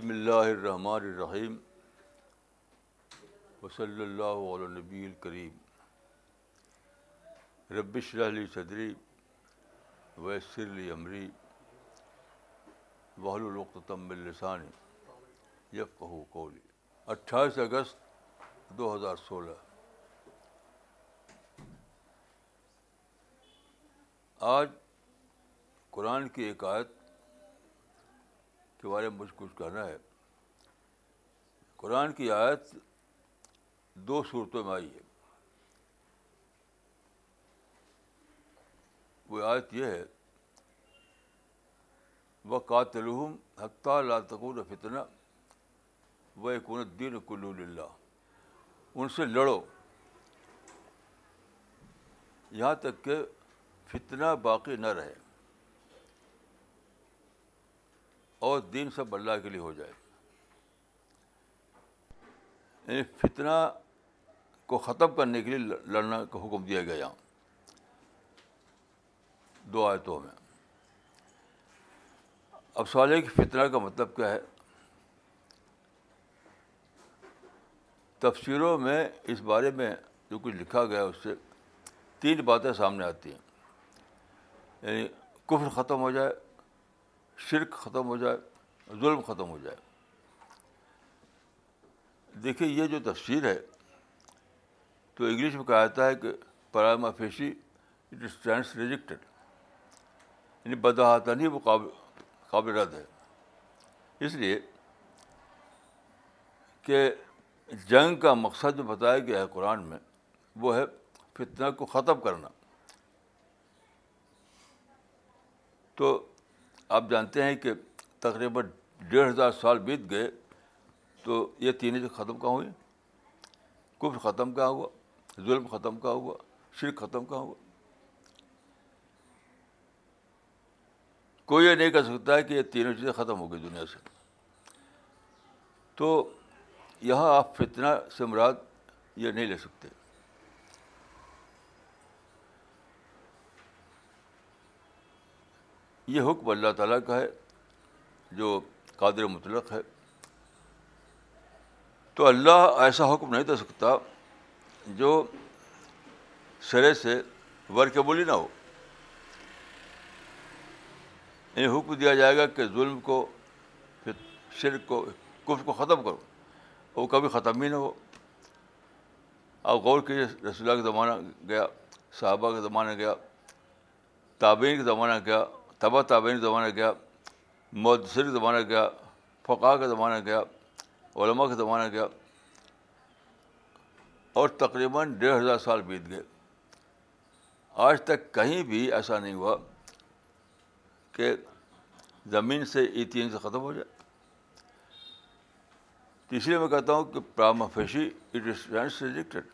بسم اللہ الرحیم وصلی اللہ علیہ نبی الکریم ربش رحلی صدری ویسر علی عمری وحل الوقتم السانی یب کہو کولی اٹھائیس اگست دو ہزار سولہ آج قرآن کی ایک آیت کے بارے میں مجھے کچھ کہنا ہے قرآن کی آیت دو صورتوں میں آئی ہے وہ آیت یہ ہے وہ کاتل حقہ لاتکنا الدین کل ان سے لڑو یہاں تک کہ فتنہ باقی نہ رہے اور دین سب اللہ کے لیے ہو جائے یعنی فتنہ کو ختم کرنے کے لیے لڑنا کا حکم دیا گیا دو آیتوں میں اب سوال ہے کہ فتنہ کا مطلب کیا ہے تفسیروں میں اس بارے میں جو کچھ لکھا گیا اس سے تین باتیں سامنے آتی ہیں یعنی کفر ختم ہو جائے شرک ختم ہو جائے ظلم ختم ہو جائے دیکھیے یہ جو تفسیر ہے تو انگلش میں کہا جاتا ہے کہ prima facie it stands rejected یعنی وہ قابل قابل رد ہے اس لیے کہ جنگ کا مقصد جو بتایا گیا ہے قرآن میں وہ ہے فتنہ کو ختم کرنا تو آپ جانتے ہیں کہ تقریباً ڈیڑھ ہزار سال بیت گئے تو یہ تینوں جو ختم کہاں ہوئی کفر ختم کہاں ہوا ظلم ختم کہاں ہوا شرک ختم کہاں ہوا کوئی یہ نہیں کہہ سکتا ہے کہ یہ تینوں چیزیں ختم ہو گئی دنیا سے تو یہاں آپ فتنہ سے مراد یہ نہیں لے سکتے یہ حکم اللہ تعالیٰ کا ہے جو قادر مطلق ہے تو اللہ ایسا حکم نہیں دے سکتا جو شرح سے ور کے بولی نہ ہو حکم دیا جائے گا کہ ظلم کو پھر شرک کو کف کو ختم کرو وہ کبھی ختم ہی نہ ہو اور غور کیجیے اللہ کا زمانہ گیا صحابہ کا زمانہ گیا تابعین کا زمانہ گیا تبا تابعین زمانہ گیا مدثر زمانہ گیا پھکا کا زمانہ گیا علماء کا زمانہ گیا اور تقریباً ڈیڑھ ہزار سال بیت گئے آج تک کہیں بھی ایسا نہیں ہوا کہ زمین سے ای تین سے ختم ہو جائے اس لیے میں کہتا ہوں کہ اٹ از ریجیکٹڈ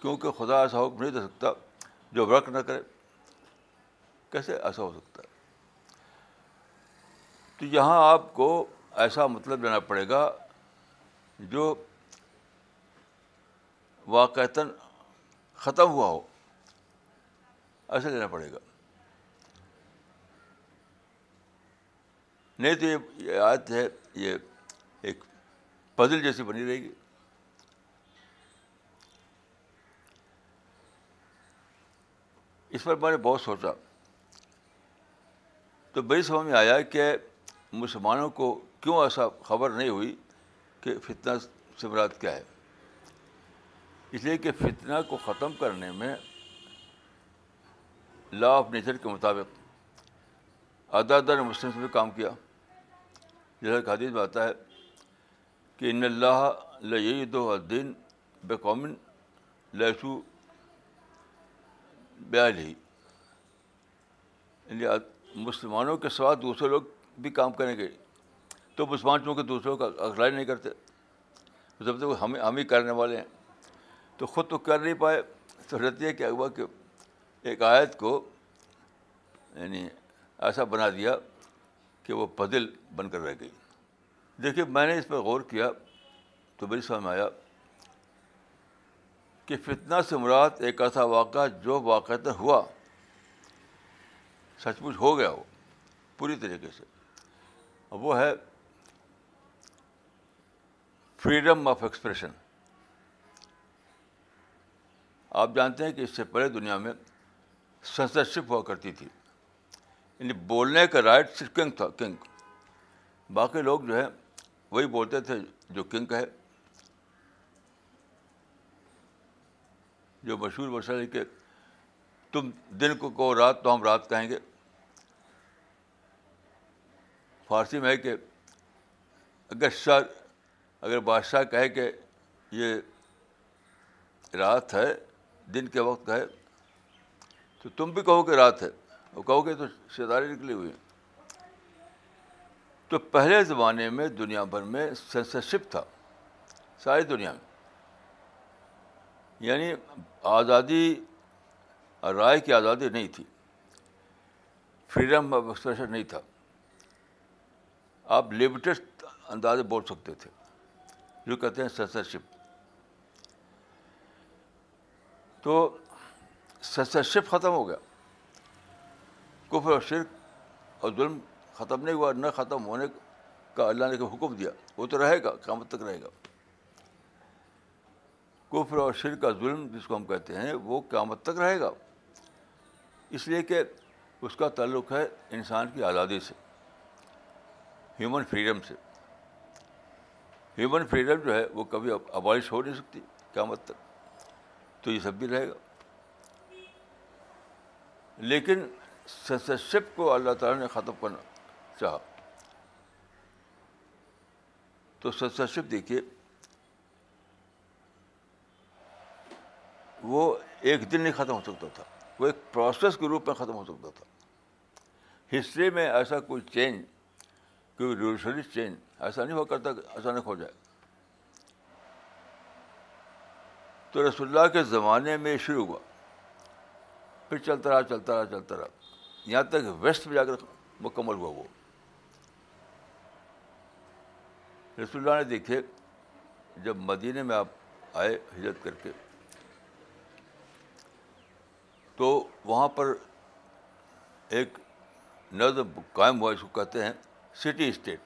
کیونکہ خدا ایسا حکم نہیں دے سکتا جو ورک نہ کرے کیسے ایسا ہو سکتا ہے تو یہاں آپ کو ایسا مطلب لینا پڑے گا جو واقعتاً ختم ہوا ہو ایسا لینا پڑے گا نہیں تو یہ آیت ہے یہ ایک پزل جیسی بنی رہے گی اس پر میں نے بہت سوچا تو بڑی سمجھ میں آیا کہ مسلمانوں کو کیوں ایسا خبر نہیں ہوئی کہ فتنہ سے مراد کیا ہے اس لیے کہ فتنہ کو ختم کرنے میں لا آف نیچر کے مطابق ادا نے مسلم بھی کام کیا جیسا حدیث میں آتا ہے کہ ان اللہ لید الدین بے قومن بیال ہی مسلمانوں کے سوا دوسرے لوگ بھی کام کریں گے تو مسلمان چونکہ دوسروں کا اغرائی نہیں کرتے جب تک ہم ہم ہی کرنے والے ہیں تو خود تو کر نہیں پائے تو یہ کیا ہوا کہ ایک آیت کو یعنی ایسا بنا دیا کہ وہ پدل بن کر رہ گئی دیکھیے میں نے اس پر غور کیا تو میری سمجھ میں آیا کہ فتنہ سے مراد ایک ایسا واقعہ جو واقعہ ہوا سچ مچ ہو گیا وہ پوری طریقے سے وہ ہے فریڈم آف ایکسپریشن آپ جانتے ہیں کہ اس سے پہلے دنیا میں سنسرشپ ہوا کرتی تھی یعنی بولنے کا رائٹ صرف کنگ تھا کنگ باقی لوگ جو ہے وہی بولتے تھے جو کنگ ہے جو مشہور ہے کہ تم دن کو رات تو ہم رات کہیں گے فارسی میں ہے کہ اگر شر اگر بادشاہ کہے کہ یہ رات ہے دن کے وقت ہے تو تم بھی کہو کہ رات ہے وہ کہو گے تو ستارے نکلی ہوئی ہیں تو پہلے زمانے میں دنیا بھر میں سینسرشپ تھا ساری دنیا میں یعنی آزادی رائے کی آزادی نہیں تھی فریڈم آف ایکسپریشن نہیں تھا آپ لمیٹڈ اندازے بول سکتے تھے جو کہتے ہیں سینسرشپ تو سینسرشپ ختم ہو گیا کفر اور شرک اور ظلم ختم نہیں ہوا نہ ختم ہونے کا اللہ نے حکم دیا وہ تو رہے گا قیامت تک رہے گا کفر اور شرک کا ظلم جس کو ہم کہتے ہیں وہ قیامت تک رہے گا اس لیے کہ اس کا تعلق ہے انسان کی آزادی سے ہیومن فریڈم سے ہیومن فریڈم جو ہے وہ کبھی ابالش ہو نہیں سکتی کیا تک تو یہ سب بھی رہے گا لیکن سینسرشپ کو اللہ تعالیٰ نے ختم کرنا چاہا تو سینسرشپ دیکھیے وہ ایک دن نہیں ختم ہو سکتا تھا وہ ایک پروسیس کے روپ میں ختم ہو سکتا تھا ہسٹری میں ایسا کوئی چینج کیونکہ ریولیوشنری چینج ایسا نہیں ہو کرتا کہ اچانک ہو جائے تو رسول اللہ کے زمانے میں شروع ہوا پھر چلتا رہا چلتا رہا چلتا رہا یہاں تک ویسٹ میں جا کر مکمل ہوا وہ رسول اللہ نے دیکھے جب مدینے میں آپ آئے ہجرت کر کے تو وہاں پر ایک نظم قائم ہوا اس کو کہتے ہیں سٹی اسٹیٹ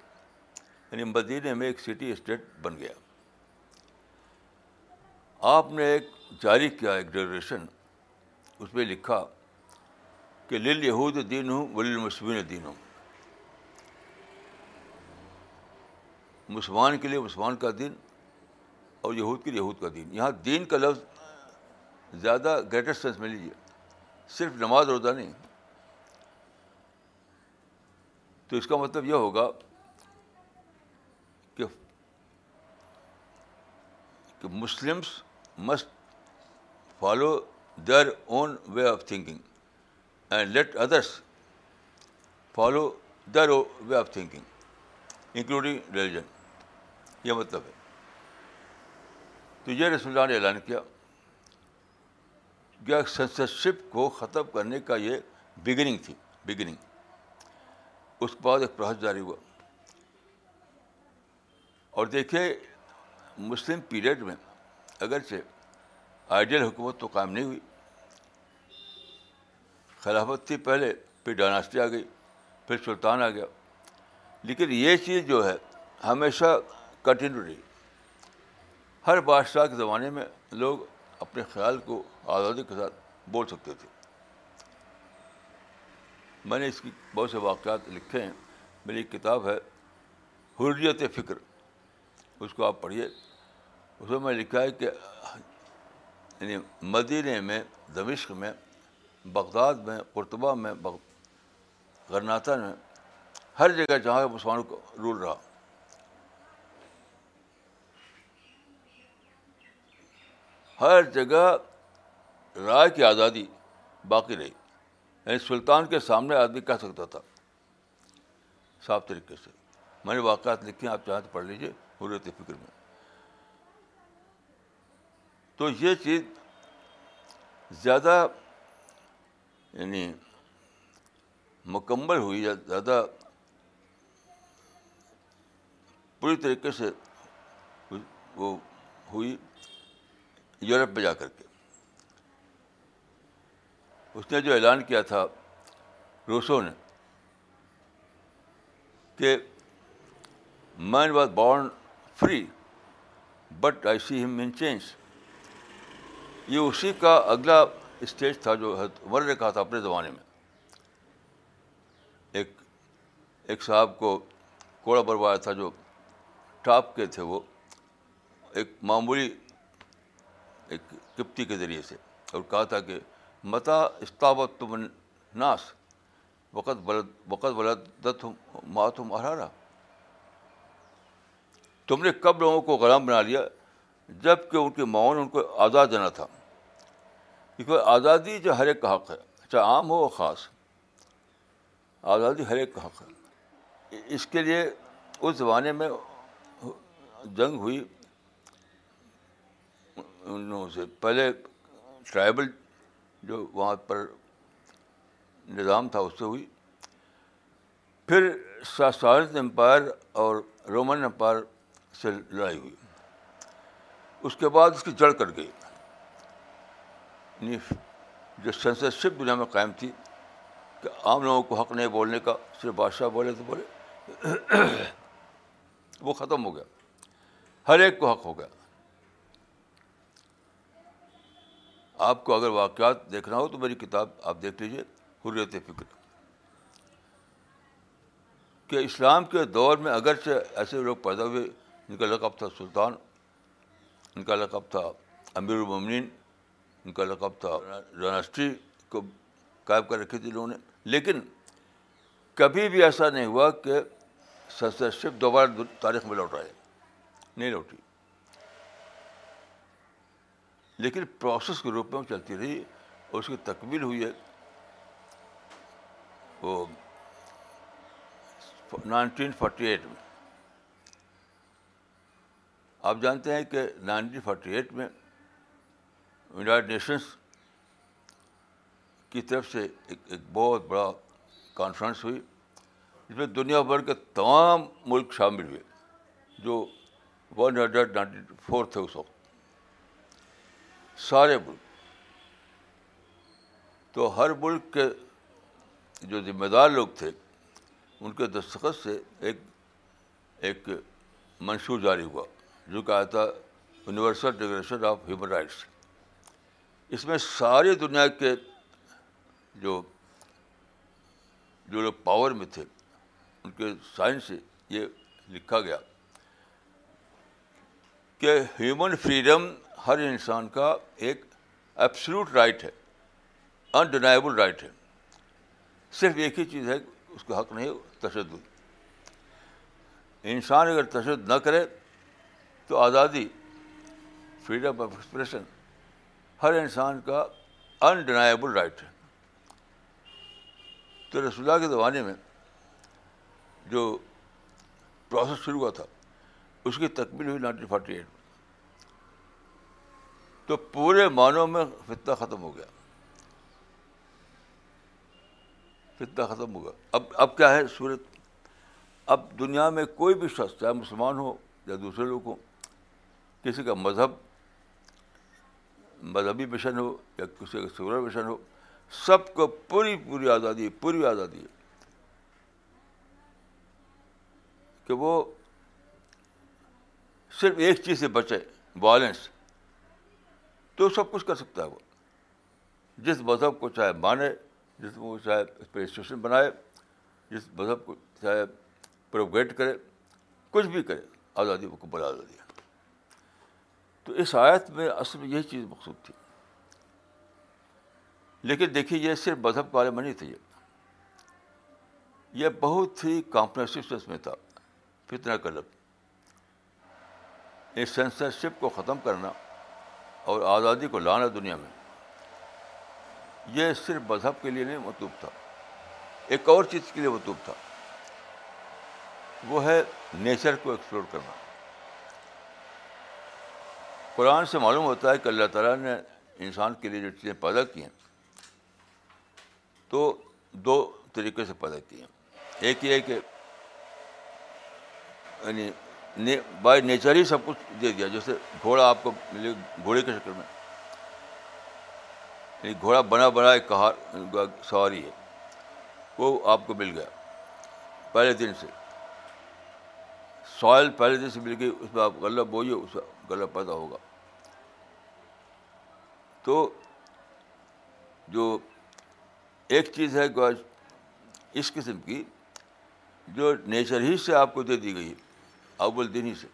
یعنی مدینہ میں ایک سٹی اسٹیٹ بن گیا آپ نے ایک جاری کیا ایک ڈیوریشن اس میں لکھا کہ لل یہود دین ہوں ولی المسمین دین ہوں مسلمان کے لیے مسلمان کا دین اور یہود کے لیے یہود کا دین یہاں دین کا لفظ زیادہ گریٹسٹ سینس میں لیجیے صرف نماز روزہ نہیں تو اس کا مطلب یہ ہوگا کہ Muslims must follow their own way of thinking and let others follow their way of thinking including religion یہ مطلب ہے تو یہ اللہ نے اعلان کیا کہ سینسرشپ کو ختم کرنے کا یہ بگننگ تھی بگننگ اس کے بعد ایک پرہس جاری ہوا اور دیکھیے مسلم پیریڈ میں اگرچہ آئیڈیل حکومت تو قائم نہیں ہوئی خلافت تھی پہلے پھر ڈائناسٹی آ گئی پھر سلطان آ گیا لیکن یہ چیز جو ہے ہمیشہ کنٹینیو رہی ہر بادشاہ کے زمانے میں لوگ اپنے خیال کو آزادی کے ساتھ بول سکتے تھے میں نے اس کی بہت سے واقعات لکھے ہیں میری ایک کتاب ہے حریت فکر اس کو آپ پڑھیے اس میں میں لکھا ہے کہ یعنی مدینہ میں دمشق میں بغداد میں قرطبہ میں غرناطہ میں ہر جگہ جہاں مسلمانوں کو رول رہا ہر جگہ رائے کی آزادی باقی رہی یعنی سلطان کے سامنے آدمی کہہ سکتا تھا صاف طریقے سے میں نے واقعات لکھی ہیں آپ چاہیں تو پڑھ لیجیے حریت فکر میں تو یہ چیز زیادہ یعنی مکمل ہوئی یا زیادہ پوری طریقے سے وہ ہوئی یورپ میں جا کر کے اس نے جو اعلان کیا تھا روسو نے کہ man was born free but I see him in chains یہ اسی کا اگلا اسٹیج تھا جو عمر نے کہا تھا اپنے زمانے میں ایک ایک صاحب کو کوڑا بروایا تھا جو ٹاپ کے تھے وہ ایک معمولی ایک کپتی کے ذریعے سے اور کہا تھا کہ متا استابت تم ناس وقت بلد وقت بلدت ماتم ارارا تم نے کب لوگوں کو غلام بنا لیا جب کہ ان کے نے ان کو آزاد دینا تھا کیونکہ آزادی جو ہر ایک کا حق ہے چاہے عام ہو خاص آزادی ہر ایک کا حق ہے اس کے لیے اس زمانے میں جنگ ہوئی ان سے پہلے ٹرائبل جو وہاں پر نظام تھا اس سے ہوئی پھر شاسارد امپائر اور رومن امپائر سے لڑائی ہوئی اس کے بعد اس کی جڑ کر گئی یعنی جو سینسرشپ دنیا میں قائم تھی کہ عام لوگوں کو حق نہیں بولنے کا صرف بادشاہ بولے تو بولے وہ ختم ہو گیا ہر ایک کو حق ہو گیا آپ کو اگر واقعات دیکھنا ہو تو میری کتاب آپ دیکھ لیجیے حریت فکر کہ اسلام کے دور میں اگرچہ ایسے لوگ پیدا ہوئے ان کا لقب تھا سلطان ان کا لقب تھا امیر المومنین ان کا لقب تھا راسٹری کو قائم کر رکھی تھی انہوں نے لیکن کبھی بھی ایسا نہیں ہوا کہ سنسرشپ دوبارہ تاریخ میں لوٹ آئے نہیں لوٹی لیکن پروسیس کے روپ میں وہ چلتی رہی اور اس کی تکمیل ہوئی ہے وہ نائنٹین فورٹی ایٹ میں آپ جانتے ہیں کہ نائنٹین فورٹی ایٹ میں یونائٹڈ نیشنس کی طرف سے ایک ایک بہت بڑا کانفرنس ہوئی جس میں دنیا بھر کے تمام ملک شامل ہوئے جو ون ہنڈریڈ نائنٹی فور تھے اس وقت سارے ملک تو ہر ملک کے جو ذمہ دار لوگ تھے ان کے دستخط سے ایک ایک منشور جاری ہوا جو کہا تھا Universal Declaration of Human Rights اس میں ساری دنیا کے جو جو لوگ پاور میں تھے ان کے سائنس سے یہ لکھا گیا کہ ہیومن فریڈم ہر انسان کا ایک ایبسلوٹ رائٹ ہے انڈینائبل رائٹ ہے صرف ایک ہی چیز ہے اس کا حق نہیں تشدد انسان اگر تشدد نہ کرے تو آزادی فریڈم آف ایکسپریشن ہر انسان کا انڈینائبل رائٹ ہے تو اللہ کے زمانے میں جو پروسیس شروع ہوا تھا اس کی تکمیل ہوئی نائنٹین فورٹی ایٹ میں تو پورے معنوں میں فتنہ ختم ہو گیا فتنہ ختم ہو گیا اب اب کیا ہے صورت اب دنیا میں کوئی بھی شخص چاہے مسلمان ہو یا دوسرے لوگ ہوں کسی کا مذہب مذہبی مشن ہو یا کسی کا سولر مشن ہو سب کو پوری پوری آزادی پوری آزادی ہے کہ وہ صرف ایک چیز سے بچے وائلنس تو سب کچھ کر سکتا ہے وہ جس مذہب کو چاہے مانے جس کو چاہے انسٹیٹیوشن بنائے جس مذہب کو چاہے پروگریٹ کرے کچھ بھی کرے آزادی کو بلا آزادی تو اس آیت میں اصل میں یہی چیز مقصود تھی لیکن دیکھیے یہ صرف مذہب کے بارے میں نہیں تھے یہ بہت ہی کامپنس میں تھا کا کلب اس سینسرشپ کو ختم کرنا اور آزادی کو لانا دنیا میں یہ صرف مذہب کے لیے نہیں مطلوب تھا ایک اور چیز کے لیے مطلوب تھا وہ ہے نیچر کو ایکسپلور کرنا قرآن سے معلوم ہوتا ہے کہ اللہ تعالیٰ نے انسان کے لیے جو چیزیں پیدا کی ہیں تو دو طریقے سے پیدا کی ہیں ایک یہ کہ یعنی بائی نیچر ہی سب کچھ دے دیا جیسے گھوڑا آپ کو ملے گھوڑے کے شکل میں یعنی گھوڑا بنا بنا ایک کہار سواری ہے وہ آپ کو مل گیا پہلے دن سے سوائل پہلے دن سے مل گئی اس میں آپ غلہ بوئیے اس میں غلہ پیدا ہوگا تو جو ایک چیز ہے اس قسم کی جو نیچر ہی سے آپ کو دے دی گئی ہے اول دن ہی سے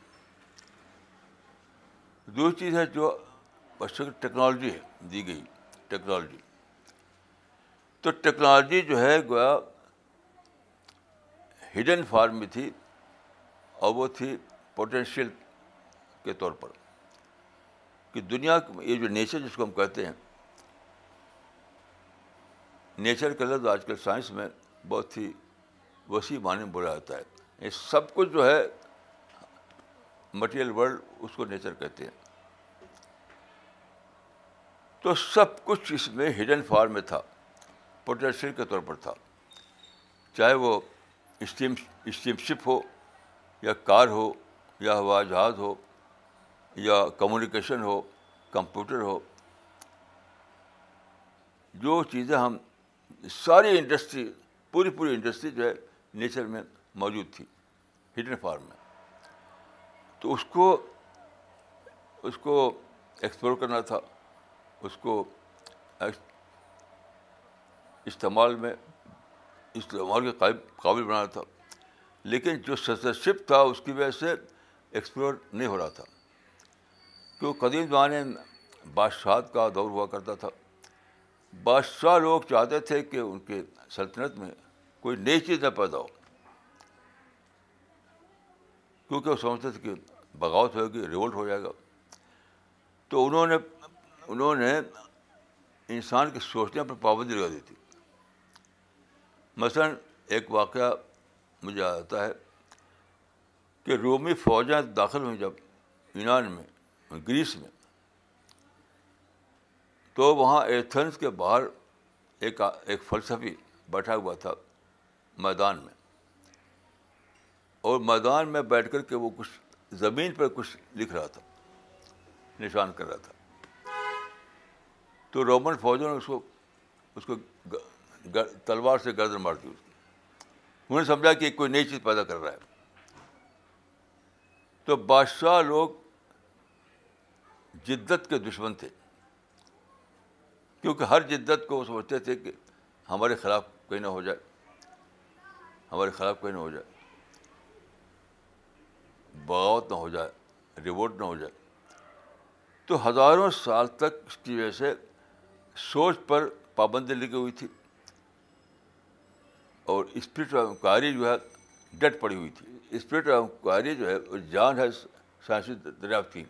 دوسری چیز ہے جو ٹیکنالوجی ہے دی گئی ٹیکنالوجی تو ٹیکنالوجی جو ہے گویا ہڈن فارم میں تھی اور وہ تھی پوٹینشیل کے طور پر کہ دنیا یہ جو نیچر جس کو ہم کہتے ہیں نیچر کا لفظ آج کل سائنس میں بہت ہی وسیع معنی میں بولا جاتا ہے یہ سب کچھ جو ہے مٹیریل ورلڈ اس کو نیچر کہتے ہیں تو سب کچھ اس میں ہڈن فارم میں تھا پوٹینشیل کے طور پر تھا چاہے وہ اسٹیم اسٹیم شپ ہو یا کار ہو یا ہوا جہاز ہو یا کمیونیکیشن ہو کمپیوٹر ہو جو چیزیں ہم ساری انڈسٹری پوری پوری انڈسٹری جو ہے نیچر میں موجود تھی ہڈن فارم میں تو اس کو اس کو ایکسپلور کرنا تھا اس کو استعمال میں استعمال کے قابل بنانا تھا لیکن جو سسرشپ تھا اس کی وجہ سے ایکسپلور نہیں ہو رہا تھا کیونکہ قدیم زمانے میں بادشاہت کا دور ہوا کرتا تھا بادشاہ لوگ چاہتے تھے کہ ان کے سلطنت میں کوئی نئی چیز نہ پیدا ہو کیونکہ وہ سمجھتے تھے کہ بغاوت ہوگی ریولٹ ہو جائے گا تو انہوں نے انہوں نے انسان کے سوچنے پر پابندی لگا دی تھی مثلاً ایک واقعہ مجھے آتا ہے کہ رومی فوجیں داخل ہوئیں جب یونان میں گریس میں تو وہاں ایتھنس کے باہر ایک ایک فلسفی بیٹھا ہوا تھا میدان میں اور میدان میں بیٹھ کر کے وہ کچھ زمین پر کچھ لکھ رہا تھا نشان کر رہا تھا تو رومن فوجوں نے اس کو اس کو تلوار سے گردن مار دی انہوں نے سمجھا کہ کوئی نئی چیز پیدا کر رہا ہے تو بادشاہ لوگ جدت کے دشمن تھے کیونکہ ہر جدت کو وہ سمجھتے تھے کہ ہمارے خلاف کوئی نہ ہو جائے ہمارے خلاف کوئی نہ ہو جائے بغاوت نہ ہو جائے ریوٹ نہ ہو جائے تو ہزاروں سال تک اس کی وجہ سے سوچ پر پابندی لگی ہوئی تھی اور اسپرٹ آف انکوائری جو ہے ڈٹ پڑی ہوئی تھی اسپرٹ آف انکوائری جو ہے وہ جان ہے سائنسی کی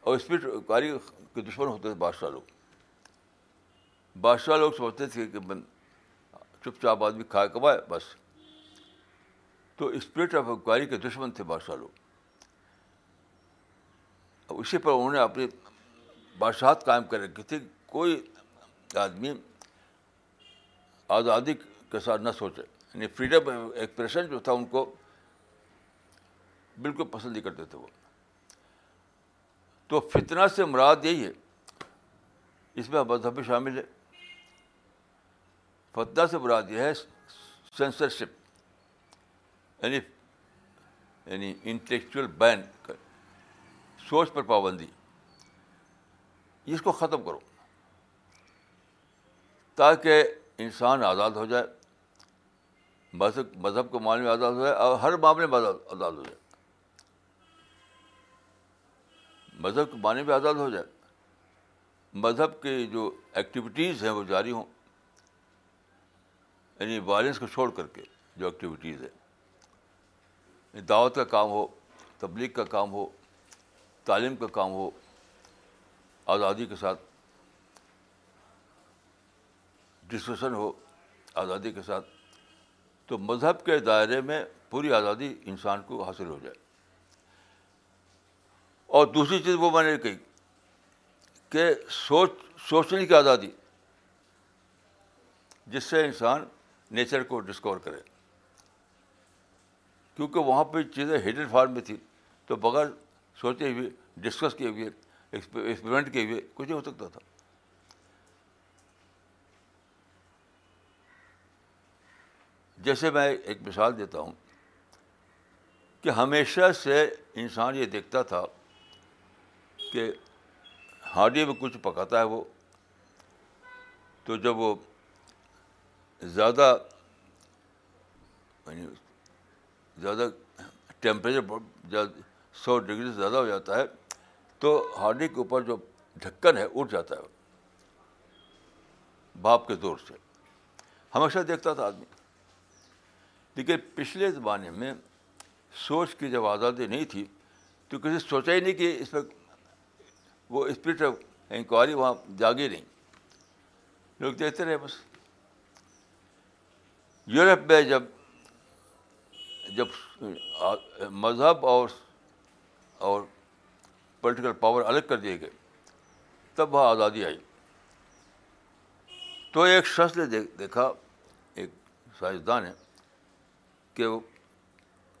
اور اسپرٹ انکوائری کے دشمن ہوتے تھے بادشاہ لوگ بادشاہ لوگ سوچتے تھے کہ چپ چاپ آدمی کھائے کمائے بس تو اسپرٹ آف انکوائری کے دشمن تھے بادشاہ لوگ اسی پر انہوں نے اپنی بادشاہت قائم کر رکھی تھی کوئی آدمی آزادی کے ساتھ نہ سوچے یعنی فریڈم ایکسپریشن جو تھا ان کو بالکل پسند نہیں کرتے تھے وہ تو فتنہ سے مراد یہی ہے اس میں مذہبی شامل ہے فتنہ سے مراد یہ ہے سینسرشپ یعنی یعنی انٹلیکچوئل بین سوچ پر پابندی اس کو ختم کرو تاکہ انسان آزاد ہو جائے مذہب مذہب کے معاملے میں آزاد ہو جائے اور ہر معاملے میں آزاد ہو جائے مذہب کے معنی میں آزاد ہو جائے مذہب کے جو ایکٹیویٹیز ہیں وہ جاری ہوں یعنی وائلنس کو چھوڑ کر کے جو ایکٹیویٹیز ہیں دعوت کا کام ہو تبلیغ کا کام ہو تعلیم کا کام ہو آزادی کے ساتھ ڈسکشن ہو آزادی کے ساتھ تو مذہب کے دائرے میں پوری آزادی انسان کو حاصل ہو جائے اور دوسری چیز وہ میں نے کہی کہ سوچ سوچنے کی آزادی جس سے انسان نیچر کو ڈسکور کرے کیونکہ وہاں پہ چیزیں ہڈن فارم میں تھیں تو بغیر سوچے ہوئے ڈسکس کیے ہوئے ایکسپریمنٹ کیے ہوئے کچھ نہیں ہو سکتا تھا جیسے میں ایک مثال دیتا ہوں کہ ہمیشہ سے انسان یہ دیکھتا تھا کہ ہانڈی میں کچھ پکاتا ہے وہ تو جب وہ زیادہ یعنی زیادہ ٹیمپریچر زیادہ سو ڈگری سے زیادہ ہو جاتا ہے تو کے اوپر جو ڈھکن ہے اٹھ جاتا ہے باپ کے زور سے ہمیشہ دیکھتا تھا آدمی لیکن پچھلے زمانے میں سوچ کی جب آزادی نہیں تھی تو کسی سوچا ہی نہیں کہ اس پہ وہ اسپرٹ آف انکوائری وہاں جاگی نہیں لوگ دیکھتے رہے بس یورپ میں جب جب مذہب اور اور پولیٹیکل پاور الگ کر دیے گئے تب وہاں آزادی آئی تو ایک شخص نے دیکھا ایک سائنسدان ہے کہ وہ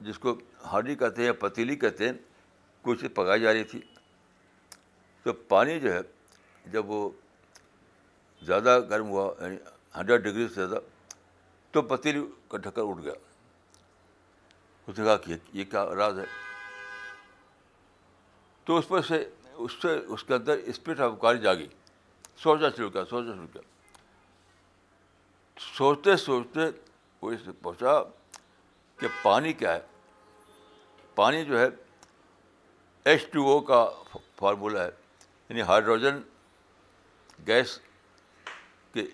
جس کو ہانڈی کہتے ہیں یا پتیلی کہتے ہیں چیز پکائی جا رہی تھی تو پانی جو ہے جب وہ زیادہ گرم ہوا یعنی ہنڈریڈ ڈگری سے زیادہ تو پتیلی کا ڈھکر اٹھ گیا یہ کیا راز ہے تو اس پر سے اس سے اس کے اندر اسپرٹ آف کاری جاگی سوچا شروع کیا سوچا شروع کیا سوچتے سوچتے وہ اس سے پہنچا کہ پانی کیا ہے پانی جو ہے ایچ ٹو او کا فارمولا ہے یعنی ہائیڈروجن گیس کے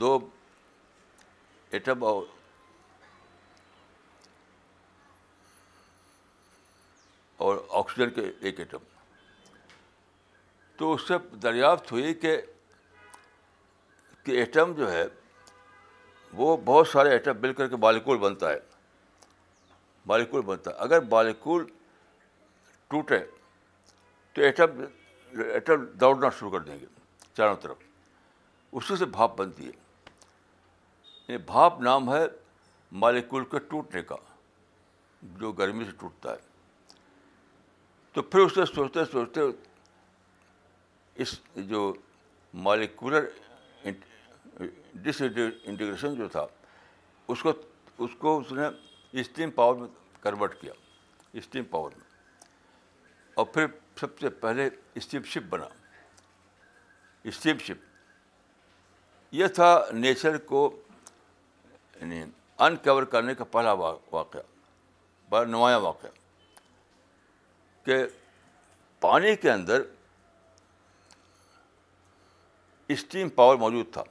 دو ایٹم اور اور آکسیجن کے ایک ایٹم تو اس سے دریافت ہوئی کہ کہ ایٹم جو ہے وہ بہت سارے ایٹم مل کر کے بالیکول بنتا ہے مالیکول بنتا ہے اگر بالیکول ٹوٹے تو ایٹم ایٹم دوڑنا شروع کر دیں گے چاروں طرف اسی سے بھاپ بنتی ہے بھاپ نام ہے مالیکول کے ٹوٹنے کا جو گرمی سے ٹوٹتا ہے تو پھر اس کو سوچتے سوچتے اس جو مالیکولر ڈس انٹیگریشن جو تھا اس کو اس کو اس نے اسٹیم پاور میں کنورٹ کیا اسٹیم پاور میں اور پھر سب سے پہلے اسٹیم شپ بنا اسٹیم شپ یہ تھا نیچر کو یعنی انکور کرنے کا پہلا واقعہ بڑا نمایاں واقعہ کہ پانی کے اندر اسٹیم پاور موجود تھا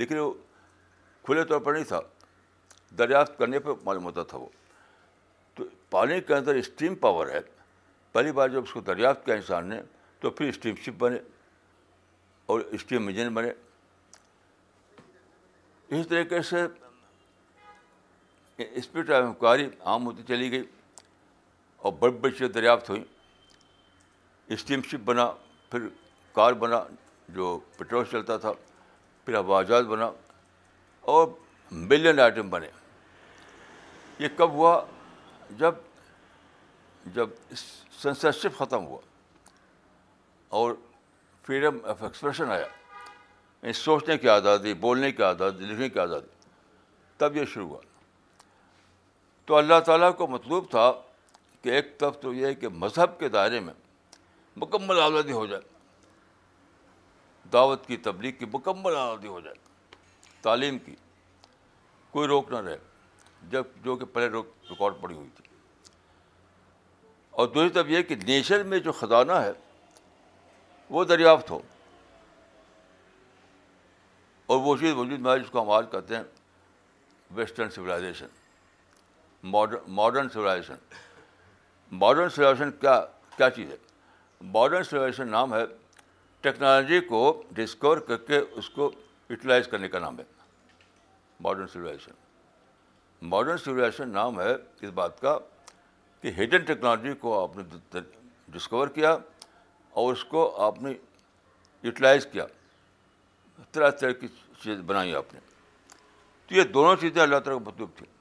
لیکن وہ کھلے طور پر نہیں تھا دریافت کرنے پہ معلوم ہوتا تھا وہ تو پانی کے اندر اسٹیم پاور ہے پہلی بار جب اس کو دریافت کیا انسان نے تو پھر اسٹیم شپ بنے اور اسٹیم انجن بنے اس طریقے سے اسپیڈ انکوائری عام ہوتی چلی گئی اور بڑی بڑی چیزیں دریافت ہوئیں اسٹیم شپ بنا پھر کار بنا جو پٹرول چلتا تھا پھر ہوا جہاز بنا اور ملین آئٹم بنے یہ کب ہوا جب جب سینسرشپ ختم ہوا اور فریڈم آف ایکسپریشن آیا یعنی سوچنے کی آزادی بولنے کی آزادی لکھنے کی آزادی تب یہ شروع ہوا تو اللہ تعالیٰ کو مطلوب تھا کہ ایک طرف تو یہ ہے کہ مذہب کے دائرے میں مکمل آزادی ہو جائے دعوت کی تبلیغ کی مکمل آزادی ہو جائے تعلیم کی کوئی روک نہ رہے جب جو کہ پہلے روک ریکارڈ پڑی ہوئی تھی اور دوسری طرف یہ کہ نیچر میں جو خزانہ ہے وہ دریافت ہو اور وہ چیز وجود میں جس کو ہم آج کہتے ہیں western civilisation modern civilisation modern solution کیا کیا چیز ہے ماڈرن سولیوشن نام ہے ٹیکنالوجی کو ڈسکور کر کے اس کو یوٹیلائز کرنے کا نام ہے ماڈرن سولائزیشن ماڈرن سوائزیشن نام ہے اس بات کا کہ ہڈن ٹیکنالوجی کو آپ نے ڈسکور کیا اور اس کو آپ نے یوٹیلائز کیا طرح طرح کی چیز بنائی آپ نے تو یہ دونوں چیزیں اللہ تعالیٰ کو مطلوب تھیں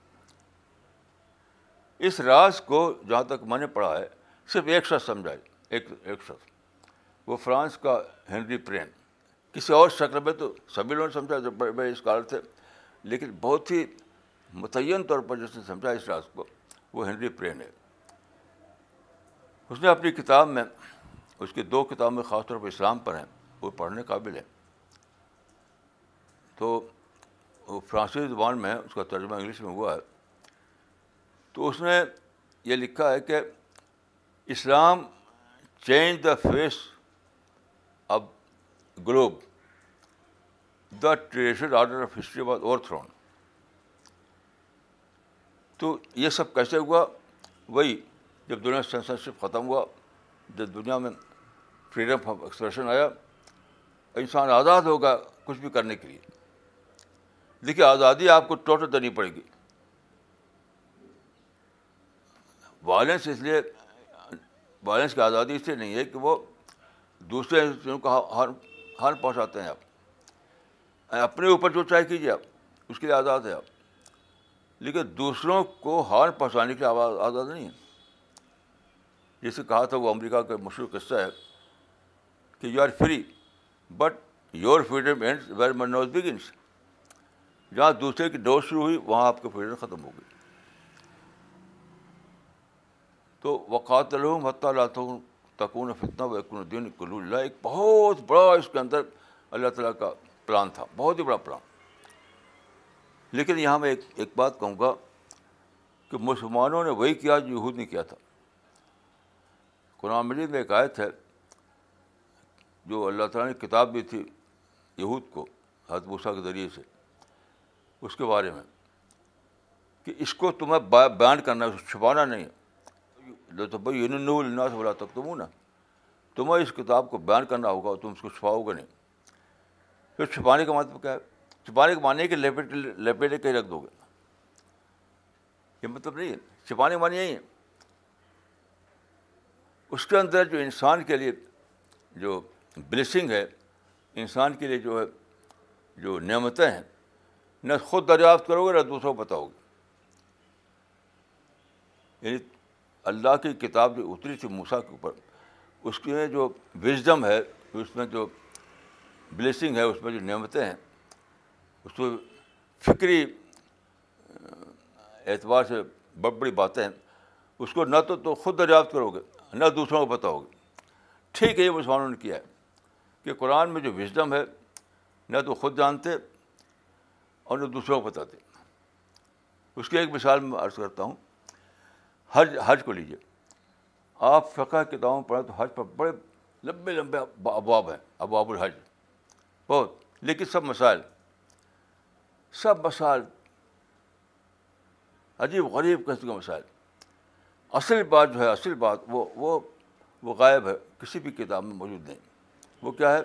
اس راز کو جہاں تک میں نے پڑھا ہے صرف ایک شخص سمجھا ہے ایک ایک شخص وہ فرانس کا ہینری پرین کسی اور شکل میں تو سبھی لوگوں نے سمجھا جو بڑے بڑے اسکالر تھے لیکن بہت ہی متعین طور پر جس نے سمجھا اس راز کو وہ ہینری پرین ہے اس نے اپنی کتاب میں اس کی دو کتابیں خاص طور پر اسلام پر ہیں وہ پڑھنے قابل ہیں تو وہ فرانسی زبان میں اس کا ترجمہ انگلش میں ہوا ہے تو اس نے یہ لکھا ہے کہ Islam changed the face of globe the traditional order of history was overthrown تو یہ سب کیسے ہوا وہی جب دنیا سینسرشپ ختم ہوا جب دنیا میں فریڈم آف ایکسپریشن آیا انسان آزاد ہوگا کچھ بھی کرنے کے لیے دیکھیے آزادی آپ کو ٹوٹل دینی پڑے گی وائلنس اس لیے وائلنس کی آزادی اس لیے نہیں ہے کہ وہ دوسرے انسٹیٹیوشن کو ہر ہر پہنچاتے ہیں آپ اپنے اوپر جو چاہے کیجیے آپ اس کے لیے آزاد ہے آپ لیکن دوسروں کو ہارن پہنچانے کی آواز آزاد نہیں ہے جیسے کہا تھا وہ امریکہ کا مشہور قصہ ہے کہ you are free but your freedom ends where my nose begins جہاں دوسرے کی ڈوز شروع ہوئی وہاں آپ کی فریڈم ختم ہو گئی تو وقات الحم اللہ تکون فتنہ و و الدین کلو اللہ ایک بہت بڑا اس کے اندر اللہ تعالیٰ کا پلان تھا بہت ہی بڑا پلان لیکن یہاں میں ایک ایک بات کہوں گا کہ مسلمانوں نے وہی کیا جو یہود نے کیا تھا قرآن مجید میں ایک آیت ہے جو اللہ تعالیٰ نے کتاب دی تھی یہود کو حت بھوسا کے ذریعے سے اس کے بارے میں کہ اس کو تمہیں بیان کرنا ہے چھپانا نہیں ہے دو تو بھائی سے بلا تک تم نا تمہیں اس کتاب کو بیان کرنا ہوگا اور تم اس کو چھپاؤ گے نہیں پھر چھپانے کا مطلب کیا ہے چھپانے کا مانی کہ لپیٹے کہیں رکھ دو گے یہ مطلب نہیں ہے چھپانے کا مانی یہی ہے اس کے اندر جو انسان کے لیے جو بلیسنگ ہے انسان کے لیے جو ہے جو نعمتیں ہیں نہ خود دریافت کرو گے نہ دوسروں کو بتاؤ گے یعنی اللہ کی کتاب جو اتری تھی موسا کے اوپر اس کے جو وزڈم ہے اس میں جو بلیسنگ ہے اس میں جو نعمتیں ہیں اس کو فکری اعتبار سے بڑی بڑی باتیں ہیں اس کو نہ تو خود دریافت کرو گے نہ دوسروں کو پتہ گے ٹھیک ہے یہ مسلمانوں نے کیا ہے کہ قرآن میں جو وزڈم ہے نہ تو خود جانتے اور نہ دوسروں کو بتاتے اس کی ایک مثال میں عرض کرتا ہوں حج حج کو لیجیے آپ فقہ کتابوں پڑھیں تو حج پر بڑے لمبے لمبے ابواب ہیں ابواب الحج بہت لیکن سب مسائل سب مسائل عجیب غریب قسم کے مسائل اصل بات جو ہے اصل بات وہ وہ وہ غائب ہے کسی بھی کتاب میں موجود نہیں وہ کیا ہے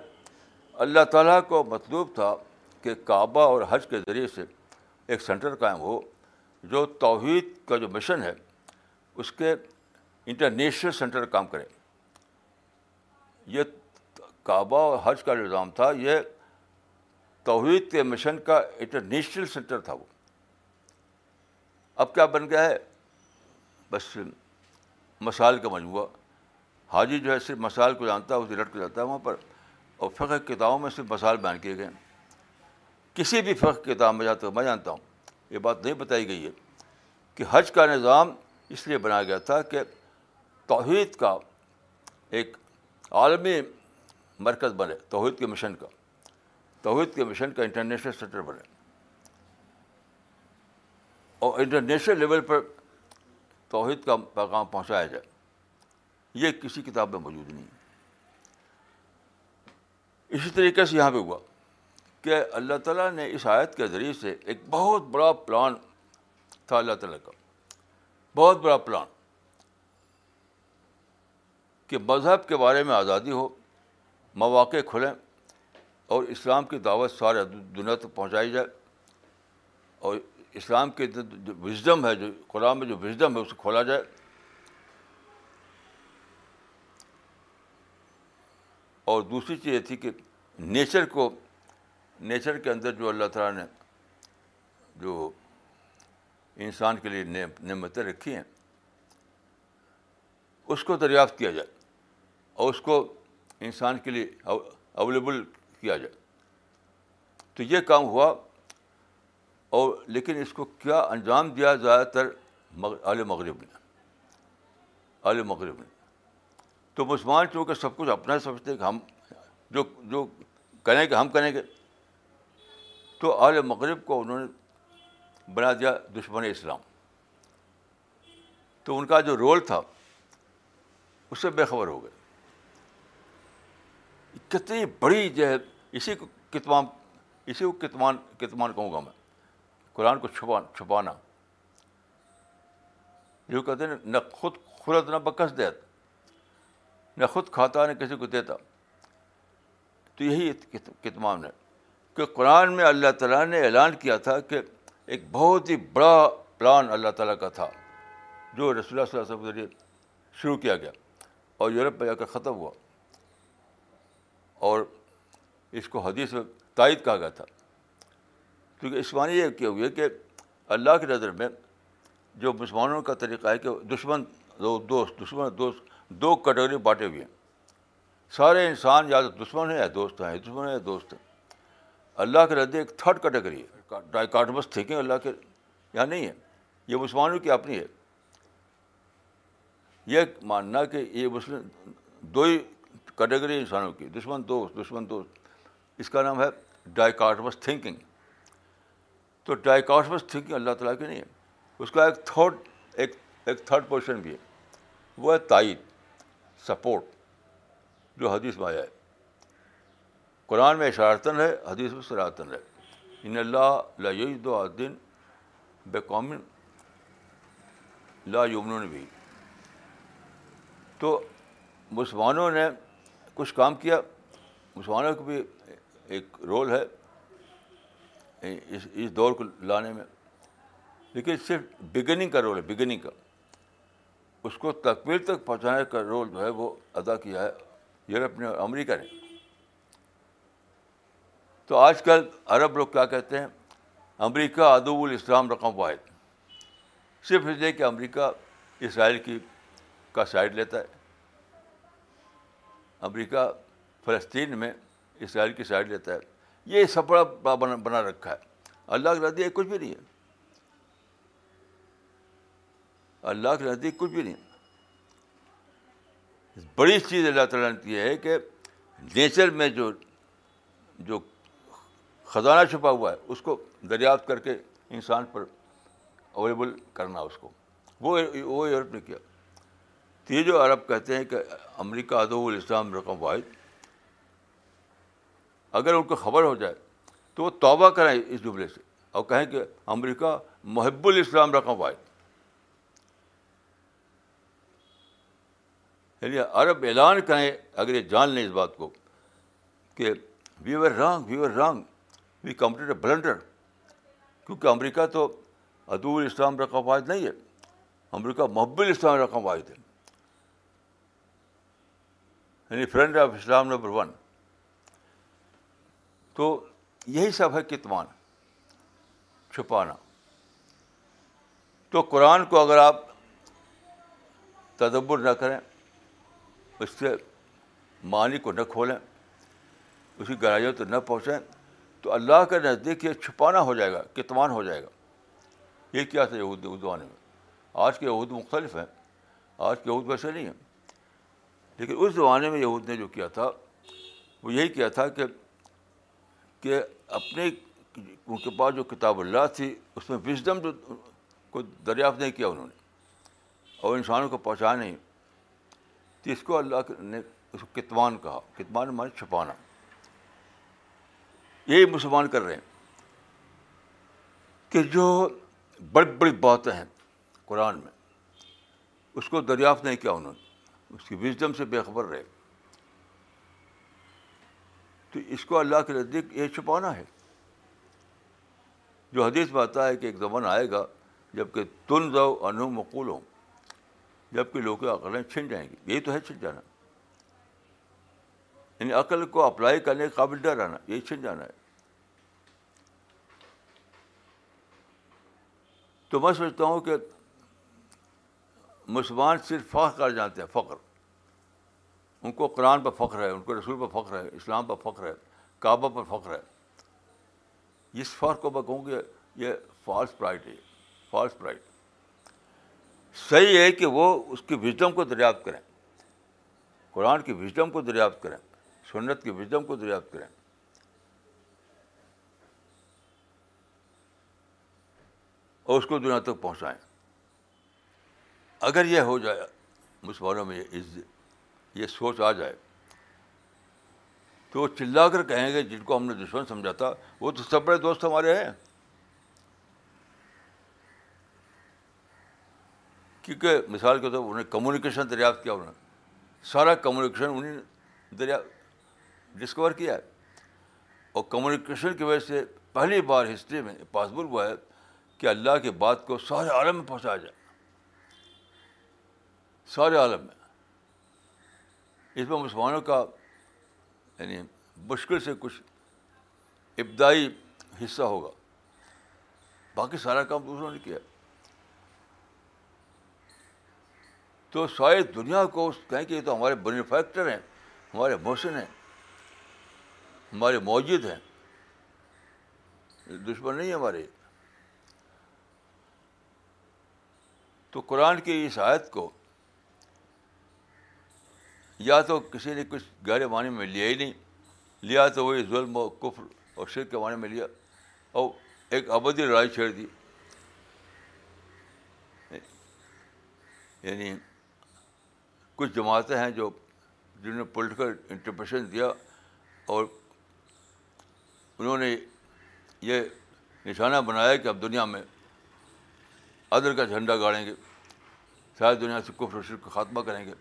اللہ تعالیٰ کو مطلوب تھا کہ کعبہ اور حج کے ذریعے سے ایک سینٹر قائم ہو جو توحید کا جو مشن ہے اس کے انٹرنیشنل سینٹر کام کرے یہ کعبہ اور حج کا نظام تھا یہ توحید کے مشن کا انٹرنیشنل سینٹر تھا وہ اب کیا بن گیا ہے بس مسائل کا مجموعہ حاجی جو ہے صرف مسائل کو جانتا ہے اسے لٹ کو جاتا ہے وہاں پر اور فخر کتابوں میں صرف مسائل بیان کیے گئے ہیں کسی بھی فخر کتاب میں ہوں میں جانتا ہوں یہ بات نہیں بتائی گئی ہے کہ حج کا نظام اس لیے بنایا گیا تھا کہ توحید کا ایک عالمی مرکز بنے توحید کے مشن کا توحید کے مشن کا انٹرنیشنل سینٹر بنے اور انٹرنیشنل لیول پر توحید کا پیغام پہنچایا جائے یہ کسی کتاب میں موجود نہیں اسی طریقے سے یہاں پہ ہوا کہ اللہ تعالیٰ نے اس آیت کے ذریعے سے ایک بہت بڑا پلان تھا اللہ تعالیٰ کا بہت بڑا پلان کہ مذہب کے بارے میں آزادی ہو مواقع کھلیں اور اسلام کی دعوت سارے دنیا تک پہنچائی جائے اور اسلام کے جو وزڈم ہے جو قرآن میں جو وزڈم ہے اسے کھولا جائے اور دوسری چیز یہ تھی کہ نیچر کو نیچر کے اندر جو اللہ تعالیٰ نے جو انسان کے لیے نعمتیں رکھی ہیں اس کو دریافت کیا جائے اور اس کو انسان کے لیے اویلیبل کیا جائے تو یہ کام ہوا اور لیکن اس کو کیا انجام دیا زیادہ تر عال مغرب نے عال مغرب نے تو مسلمان چونکہ سب کچھ اپنا ہی سمجھتے کہ ہم جو جو کریں گے ہم کریں گے تو عال مغرب کو انہوں نے بنا دیا دشمن اسلام تو ان کا جو رول تھا اس سے بے خبر ہو گئے کتنی بڑی جو ہے اسی کو کتمان اسی کو کتمان کتمان کہوں گا میں قرآن کو چھپا چھپانا جو کہتے ہیں نہ خود خورت نہ بکس دیت نہ خود کھاتا نہ کسی کو دیتا تو یہی کتمان ہے کہ قرآن میں اللہ تعالیٰ نے اعلان کیا تھا کہ ایک بہت ہی بڑا پلان اللہ تعالیٰ کا تھا جو رسول اللہ صلی اللہ علیہ وسلم کے ذریعے شروع کیا گیا اور یورپ میں جا کر ختم ہوا اور اس کو حدیث میں تائید کہا گیا تھا کیونکہ اس معنی یہ کیا ہوئے کہ اللہ کی نظر میں جو مسلمانوں کا طریقہ ہے کہ دشمن دو دوست دشمن دوست دو کیٹیگری بانٹے ہوئے ہیں سارے انسان یا تو دشمن ہیں یا دوست ہیں دشمن ہیں یا دوست ہیں اللہ کے رد ایک تھرڈ کیٹیگری ہے ڈائیکاٹمس تھنکنگ اللہ کے یہاں نہیں ہے یہ مسلمانوں کی اپنی ہے یہ ماننا کہ یہ مسلم دو ہی کیٹیگری انسانوں کی دشمن دوست دشمن دوست اس کا نام ہے ڈائکاٹمس تھنکنگ تو ڈائیکاٹمس تھنکنگ اللہ تعالیٰ کی نہیں ہے اس کا ایک تھرڈ ایک ایک تھرڈ پوزیشن بھی ہے وہ ہے تائید سپورٹ جو حدیث میں آیا ہے قرآن میں اشارتن ہے حدیث میں سراتن ہے ان اللہ لا دن بے قومن یمن بھی تو مسلمانوں نے کچھ کام کیا مسلمانوں کو بھی ایک رول ہے اس اس دور کو لانے میں لیکن صرف بگننگ کا رول ہے بگننگ کا اس کو تکمیل تک پہنچانے کا رول جو ہے وہ ادا کیا ہے یورپ نے اور امریکہ نے تو آج کل عرب لوگ کیا کہتے ہیں امریکہ ادب الاسلام رقم واحد صرف اس لیے کہ امریکہ اسرائیل کی کا سائڈ لیتا ہے امریکہ فلسطین میں اسرائیل کی سائڈ لیتا ہے یہ بڑا بنا رکھا ہے اللہ کے نزدیک کچھ بھی نہیں ہے اللہ کے نزدیک کچھ بھی نہیں بڑی چیز اللہ تعالیٰ نے کی ہے کہ نیچر میں جو جو خزانہ چھپا ہوا ہے اس کو دریافت کر کے انسان پر اویلیبل کرنا اس کو وہ وہ یورپ نے کیا تو یہ جو عرب کہتے ہیں کہ امریکہ ادب الاسلام رقم واحد اگر ان کو خبر ہو جائے تو وہ توبہ کریں اس جملے سے اور کہیں کہ امریکہ محب الاسلام رقم واحد یعنی عرب اعلان کریں اگر یہ جان لیں اس بات کو کہ we're wrong we're wrong we complete a blunder کیونکہ امریکہ تو عدو الاسلام رقم واحد نہیں ہے امریکہ محب الاسلام رقم واحد ہے یعنی friend of Islam number one تو یہی سب ہے کتمان چھپانا تو قرآن کو اگر آپ تدبر نہ کریں اس سے معنی کو نہ کھولیں اس کی گہرائیوں تک نہ پہنچیں تو اللہ کے نزدیک یہ چھپانا ہو جائے گا کتمان ہو جائے گا یہ کیا تھا یہود اس زمانے میں آج کے یہود مختلف ہیں آج کے یہود ویسے نہیں ہیں لیکن اس زمانے میں یہود نے جو کیا تھا وہ یہی کیا تھا کہ کہ اپنے ان کے پاس جو کتاب اللہ تھی اس میں وزڈم جو کو دریافت نہیں کیا انہوں نے اور انسانوں کو پہنچا نہیں تو اس کو اللہ نے اس کو کتوان کہا کتوان چھپانا یہی مسلمان کر رہے ہیں کہ جو بڑی بڑی باتیں ہیں قرآن میں اس کو دریافت نہیں کیا انہوں نے اس کی وزڈم سے بے خبر رہے تو اس کو اللہ کے نزدیک یہ چھپانا ہے جو حدیث میں آتا ہے کہ ایک زمانہ آئے گا جب کہ تن دو انو مقول ہوں جب کہ لوگ عقلیں چھن جائیں گی یہی تو ہے چھن جانا یعنی عقل کو اپلائی کرنے کے قابل ڈر رہنا یہی چھن جانا ہے تو میں سوچتا ہوں کہ مسلمان صرف فخر کر جانتے ہیں فخر ان کو قرآن پر فخر ہے ان کو رسول پر فخر ہے اسلام پر فخر ہے کعبہ پر فخر ہے اس فخر کو میں کہوں کہ یہ فالس پرائٹ ہے فالس پرائٹ صحیح ہے کہ وہ اس کی وژڈم کو دریافت کریں قرآن کی وژڈم کو دریافت کریں سنت کی وژڈم کو دریافت کریں اور اس کو دنیا تک پہنچائیں اگر یہ ہو جائے مسلمانوں میں یہ سوچ آ جائے تو وہ چلا کر کہیں گے جن کو ہم نے دشمن سمجھا تھا وہ تو سب بڑے دوست ہمارے ہیں کیونکہ مثال کے طور پر انہیں کمیونیکیشن دریافت کیا انہوں نے سارا کمیونیکیشن انہیں دریافت ڈسکور کیا ہے اور کمیونیکیشن کی وجہ سے پہلی بار ہسٹری میں پاسبل ہوا ہے کہ اللہ کی بات کو سارے عالم میں پہنچایا جائے سارے عالم میں اس میں مسلمانوں کا یعنی مشکل سے کچھ ابتدائی حصہ ہوگا باقی سارا کام دوسروں نے کیا تو ساری دنیا کو کہیں کہ یہ تو ہمارے بینیفیکٹر ہیں ہمارے محسن ہیں ہمارے موجد ہیں دشمن نہیں ہمارے تو قرآن کی اس آیت کو یا تو کسی نے کچھ گہرے معنی میں لیا ہی نہیں لیا تو وہی ظلم و کفر اور شر کے معنی میں لیا اور ایک ابدی لڑائی چھیڑ دی یعنی کچھ جماعتیں ہیں جو جنہوں نے پولیٹیکل انٹرپریشن دیا اور انہوں نے یہ نشانہ بنایا کہ اب دنیا میں ادر کا جھنڈا گاڑیں گے ساری دنیا سے کفر و شرک کا خاتمہ کریں گے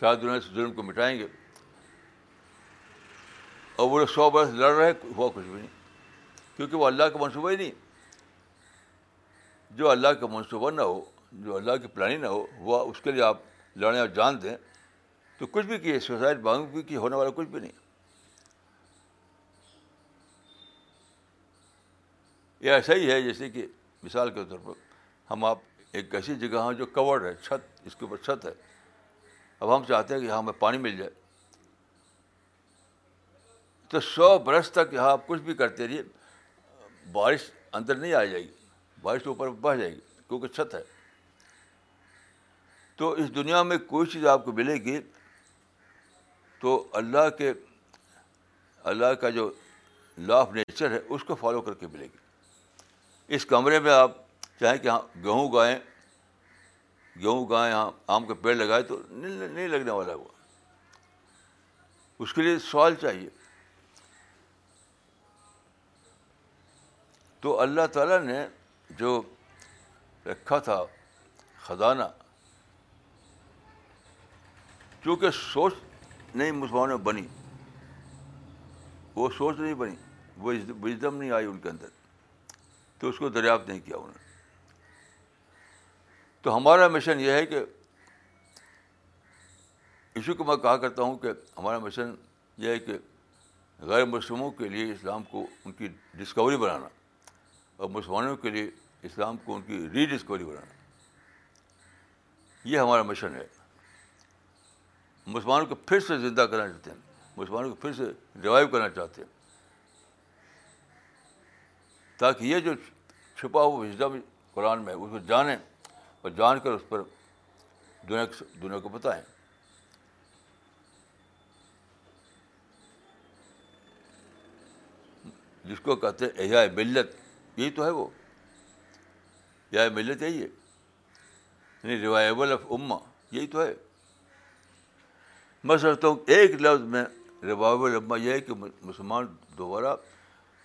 ساری دنیا سے ظلم کو مٹائیں گے اور وہ سو برس لڑ رہے ہوا کچھ بھی نہیں کیونکہ وہ اللہ کا منصوبہ ہی نہیں جو اللہ کا منصوبہ نہ ہو جو اللہ کی پلاننگ نہ ہو ہوا اس کے لیے آپ لڑیں اور جان دیں تو کچھ بھی کیے سوسائٹ بانگ بھی کی ہونے والا کچھ بھی نہیں یہ ایسا ہی ہے جیسے کہ مثال کے طور پر ہم آپ ایک ایسی جگہ ہیں جو کورڈ ہے چھت اس کے اوپر چھت ہے اب ہم چاہتے ہیں کہ یہاں ہمیں پانی مل جائے تو سو برس تک یہاں آپ کچھ بھی کرتے رہیے بارش اندر نہیں آ جائے گی بارش اوپر بہ جائے گی کیونکہ چھت ہے تو اس دنیا میں کوئی چیز آپ کو ملے گی تو اللہ کے اللہ کا جو لا آف نیچر ہے اس کو فالو کر کے ملے گی اس کمرے میں آپ چاہے کہ ہاں گیہوں گائیں گیہوں گائیں ہاں، آم کے پیڑ لگائے تو نہیں لگنے والا ہوا اس کے لیے سوال چاہیے تو اللہ تعالیٰ نے جو رکھا تھا خزانہ چونکہ سوچ نہیں مسلمانوں میں بنی وہ سوچ نہیں بنی وہ وزدم نہیں آئی ان کے اندر تو اس کو دریافت نہیں کیا انہوں نے تو ہمارا مشن یہ ہے کہ اسی کو میں کہا کرتا ہوں کہ ہمارا مشن یہ ہے کہ غیر مسلموں کے لیے اسلام کو ان کی ڈسکوری بنانا اور مسلمانوں کے لیے اسلام کو ان کی ری ڈسکوری بنانا یہ ہمارا مشن ہے مسلمانوں کو پھر سے زندہ کرنا چاہتے ہیں مسلمانوں کو پھر سے ریوائو کرنا چاہتے ہیں تاکہ یہ جو چھپا ہوا وزڈم قرآن میں اس کو جانیں اور جان کر اس پر دنیا دنیا کو بتائیں جس کو کہتے ہیں ملت یہی تو ہے وہ ملت یہی ہے یعنی ریوائبل آف اما یہی تو ہے میں سمجھتا ہوں ایک لفظ میں ریوائبل اما یہ ہے کہ مسلمان دوبارہ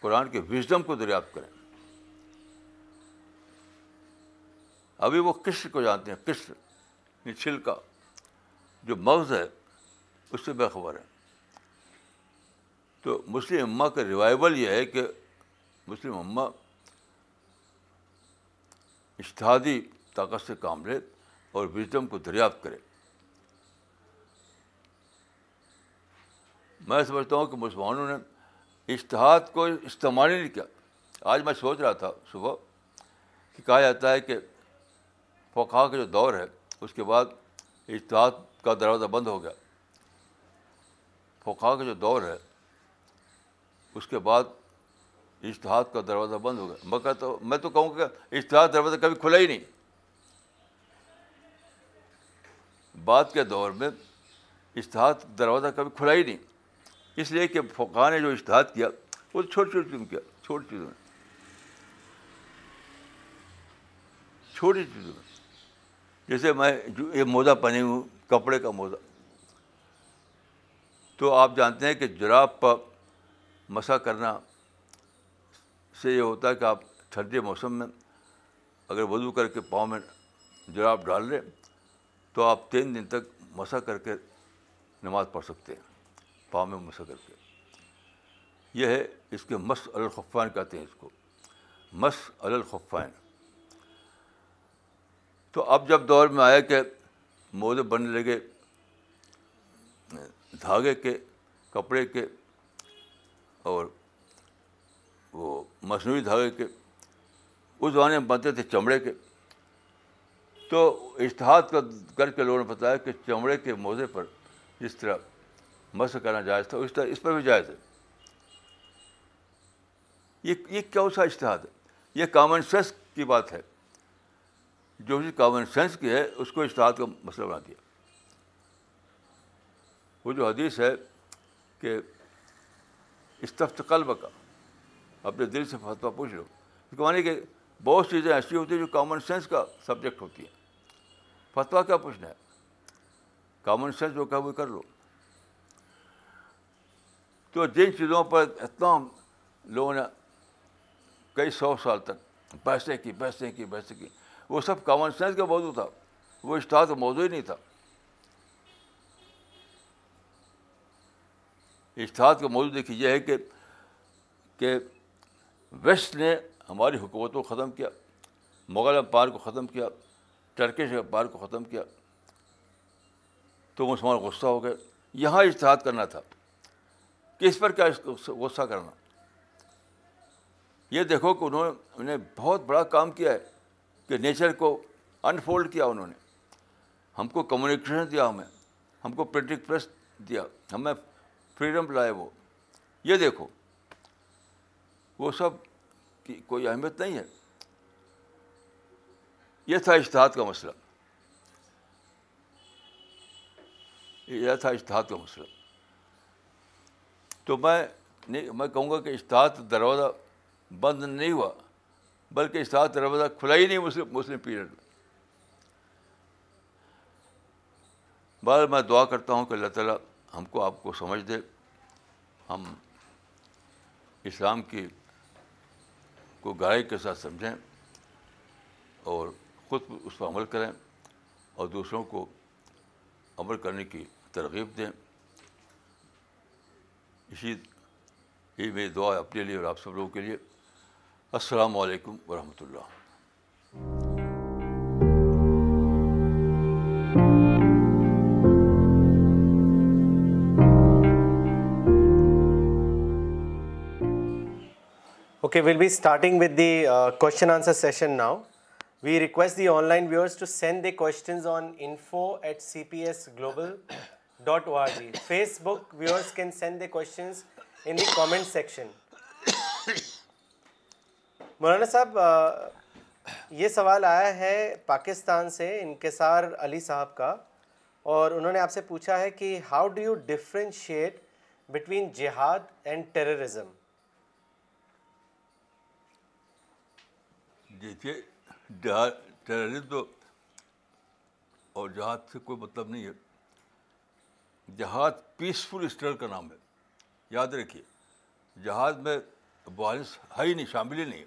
قرآن کے وزڈم کو دریافت کریں ابھی وہ قسط کو جانتے ہیں قسط نچھل یعنی کا جو مغز ہے اس سے بےخبر ہے تو مسلم اماں کا ریوائول یہ ہے کہ مسلم اماں اشتہادی طاقت سے کام لے اور وزڈم کو دریافت کرے میں سمجھتا ہوں کہ مسلمانوں نے اشتہاد کو استعمال ہی نہیں کیا آج میں سوچ رہا تھا صبح کہ کہا جاتا ہے کہ فقہ کا جو دور ہے اس کے بعد اجتہاد کا دروازہ بند ہو گیا فقہ کا جو دور ہے اس کے بعد اجتہاد کا دروازہ بند ہو گیا مگر تو میں تو کہوں کہ اجتہاد دروازہ کبھی کھلا ہی نہیں بعد کے دور میں اجتہاد دروازہ کبھی کھلا ہی نہیں اس لیے کہ فقہ نے جو اجتہاد کیا وہ چھوٹی چھوٹی چیزوں کیا چھوٹی چیزوں میں چھوٹی چیزوں میں جیسے میں جو یہ موزہ پہنے ہوں کپڑے کا موزہ تو آپ جانتے ہیں کہ جراب پر مسا کرنا سے یہ ہوتا ہے کہ آپ ٹھنڈے موسم میں اگر وضو کر کے پاؤں میں جراب ڈال لیں تو آپ تین دن تک مسا کر کے نماز پڑھ سکتے ہیں پاؤں میں مسا کر کے یہ ہے اس کے مس الخفان کہتے ہیں اس کو مس الخفان تو اب جب دور میں آیا کہ مودے بننے لگے دھاگے کے کپڑے کے اور وہ مصنوعی دھاگے کے اس زمانے میں بنتے تھے چمڑے کے تو اشتہاد کر کے لوگوں نے بتایا کہ چمڑے کے موزے پر جس طرح مس کرنا جائز تھا اس طرح اس پر بھی جائز ہے یہ یہ کیا سا اشتہاد ہے یہ کامن سینس کی بات ہے جو بھی کامن سینس کی ہے اس کو اشتہاد کا مسئلہ بنا دیا وہ جو حدیث ہے کہ استفت قلب کا اپنے دل سے فتویٰ پوچھ لو کو مانی کہ بہت چیزیں ایسی ہوتی ہیں جو کامن سینس کا سبجیکٹ ہوتی ہیں فتویٰ کیا پوچھنا ہے کامن سینس جو کہ وہ کر لو تو جن چیزوں پر اتنا لوگوں نے کئی سو سال تک بحثیں کی بحثیں کی بحثیں کی وہ سب کامن سینس کا موضوع تھا وہ اشتہار کا موضوع ہی نہیں تھا اشتہار کا موضوع دیکھیے یہ ہے کہ کہ ویسٹ نے ہماری حکومت کو ختم کیا مغل امپائر کو ختم کیا ٹرکش امپائر کو ختم کیا تو مسلمان غصہ ہو گئے یہاں اشتہاد کرنا تھا کہ اس پر کیا غصہ کرنا یہ دیکھو کہ انہوں نے بہت بڑا کام کیا ہے نیچر کو انفولڈ کیا انہوں نے ہم کو کمیونیکیشن دیا ہمیں ہم کو پرنٹنگ پریس دیا ہمیں فریڈم لائے وہ یہ دیکھو وہ سب کی کوئی اہمیت نہیں ہے یہ تھا اشتہاد کا مسئلہ یہ تھا اشتہاد کا مسئلہ تو میں نہیں میں کہوں گا کہ اشتہاد دروازہ بند نہیں ہوا بلکہ اشتہار دروازہ کھلا ہی نہیں مسلم مسلم پیریڈ میں بعض میں دعا کرتا ہوں کہ اللہ تعالیٰ ہم کو آپ کو سمجھ دے ہم اسلام کی کو گہرائی کے ساتھ سمجھیں اور خود اس پر عمل کریں اور دوسروں کو عمل کرنے کی ترغیب دیں اسی یہ میری دعا اپنے لیے اور آپ سب لوگوں کے لیے السلام علیکم ورحمۃ اللہ okay we'll be starting with the comment section مولانا صاحب یہ سوال آیا ہے پاکستان سے انکسار علی صاحب کا اور انہوں نے آپ سے پوچھا ہے کہ how do you differentiate between جہاد اینڈ ٹیررزم دیکھیے اور جہاد سے کوئی مطلب نہیں ہے جہاد پیسفل اسٹرگل کا نام ہے یاد رکھیے جہاد میں وائلنس ہے ہی نہیں شامل ہی نہیں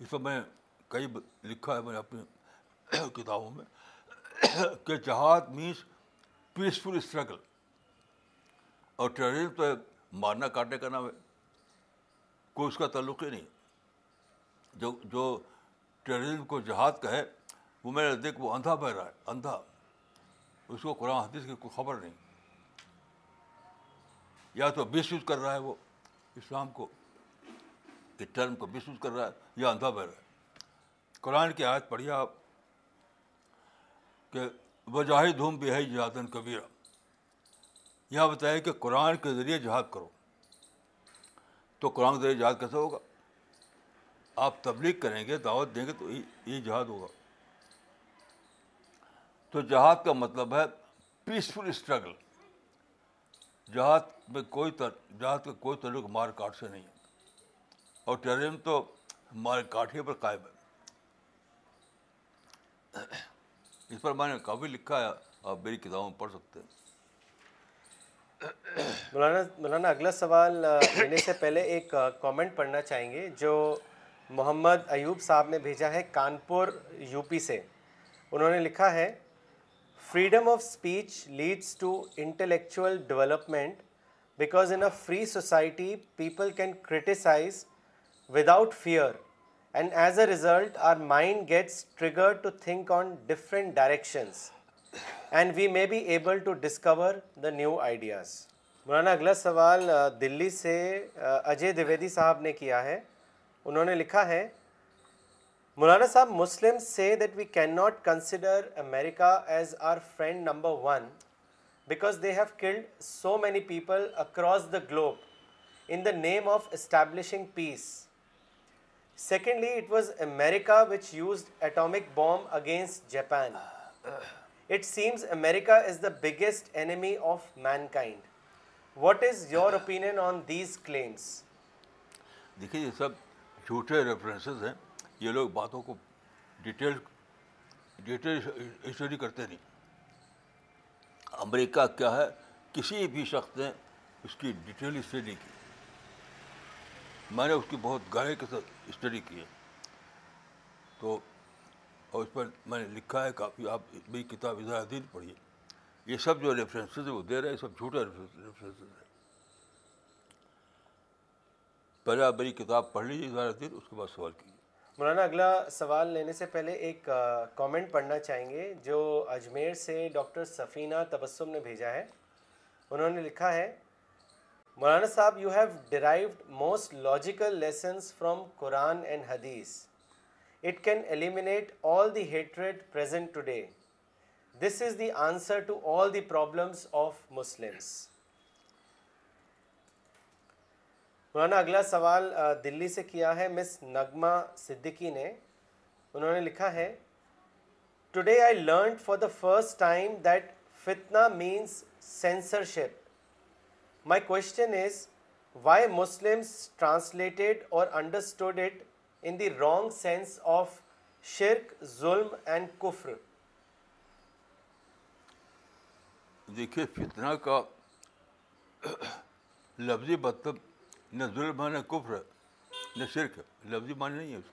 اس پر میں کئی لکھا ہے میں اپنی کتابوں میں کہ جہاد مینس پیسفل اسٹرگل اور ٹیررزم تو مارنا کاٹنے کا نام ہے کوئی اس کا تعلق ہی نہیں جو جو ٹیررزم کو جہاد کہے وہ میرے دیکھ وہ اندھا بہ رہا ہے اندھا اس کو قرآن حدیث کی کوئی خبر نہیں یا تو بیس یوز کر رہا ہے وہ اسلام کو ٹرم کو محسوس کر رہا ہے یا اندھا بہ رہا ہے قرآن کی آیت پڑھیے آپ کہ وجاہد ہوں دھوم بے ہے جہادن کبیرہ یہاں بتائیے کہ قرآن کے ذریعے جہاد کرو تو قرآن کے ذریعے جہاد کیسے ہوگا آپ تبلیغ کریں گے دعوت دیں گے تو یہ جہاد ہوگا تو جہاد کا مطلب ہے پیسفل اسٹرگل جہاد میں کوئی جہاد کا کوئی تعلق مار کاٹ سے نہیں ہے اور ٹیررزم تو ہمارے کاٹھی پر قائم ہے اس پر میں نے کافی لکھا ہے آپ میری کتابوں میں پڑھ سکتے ہیں مولانا مولانا اگلا سوال لینے سے پہلے ایک کامنٹ پڑھنا چاہیں گے جو محمد ایوب صاحب نے بھیجا ہے کانپور یو پی سے انہوں نے لکھا ہے freedom of speech leads to intellectual development because in a free society people can criticise without fear and as a result our mind gets trigger to think on different directions and we may be able to discover the new ideas مولانا اگلا سوال دلی سے اجے دیویدی صاحب نے کیا ہے انہوں نے لکھا ہے مولانا صاحب مسلم say that we can not consider America as our friend number one because they have killed so many people across the globe in the name of establishing peace secondly it was America which used atomic bomb against Japan it seems America is the biggest enemy of mankind what is your opinion on these claims دیکھیے یہ سب جھوٹے references ہیں یہ لوگ باتوں کو detail detail study کرتے نہیں امریکہ کیا ہے کسی بھی شخص نے اس کی ڈیٹیل اسٹڈی کی میں نے اس کی بہت گاہ کے ساتھ اسٹڈی کی ہے تو اور اس پر میں نے لکھا ہے کافی آپ میری کتاب اظہار دین پڑھیے یہ سب جو ریفرنسز وہ دے رہے ہیں سب جھوٹے ریفرنسز ہیں پہلے آپ میری کتاب پڑھ لیجیے اظہار دین اس کے بعد سوال کیجیے مولانا اگلا سوال لینے سے پہلے ایک کامنٹ پڑھنا چاہیں گے جو اجمیر سے ڈاکٹر سفینہ تبسم نے بھیجا ہے انہوں نے لکھا ہے مولانا صاحب you have derived most logical lessons from Quran and hadith it can eliminate all the hatred present today this is the answer to all the problems of Muslims مولانا اگلا سوال دلی سے کیا ہے مس نغمہ صدیقی نے انہوں نے لکھا ہے today I learn for the first time that fitna means censorship my question is why Muslims translated or understood it in the wrong sense of shirk zulm and کفر دیکھیے فتنہ کا لفظی مطلب نہ ظلم ہے نہ کفر نہ شرک ہے لفظی معنی نہیں ہے اس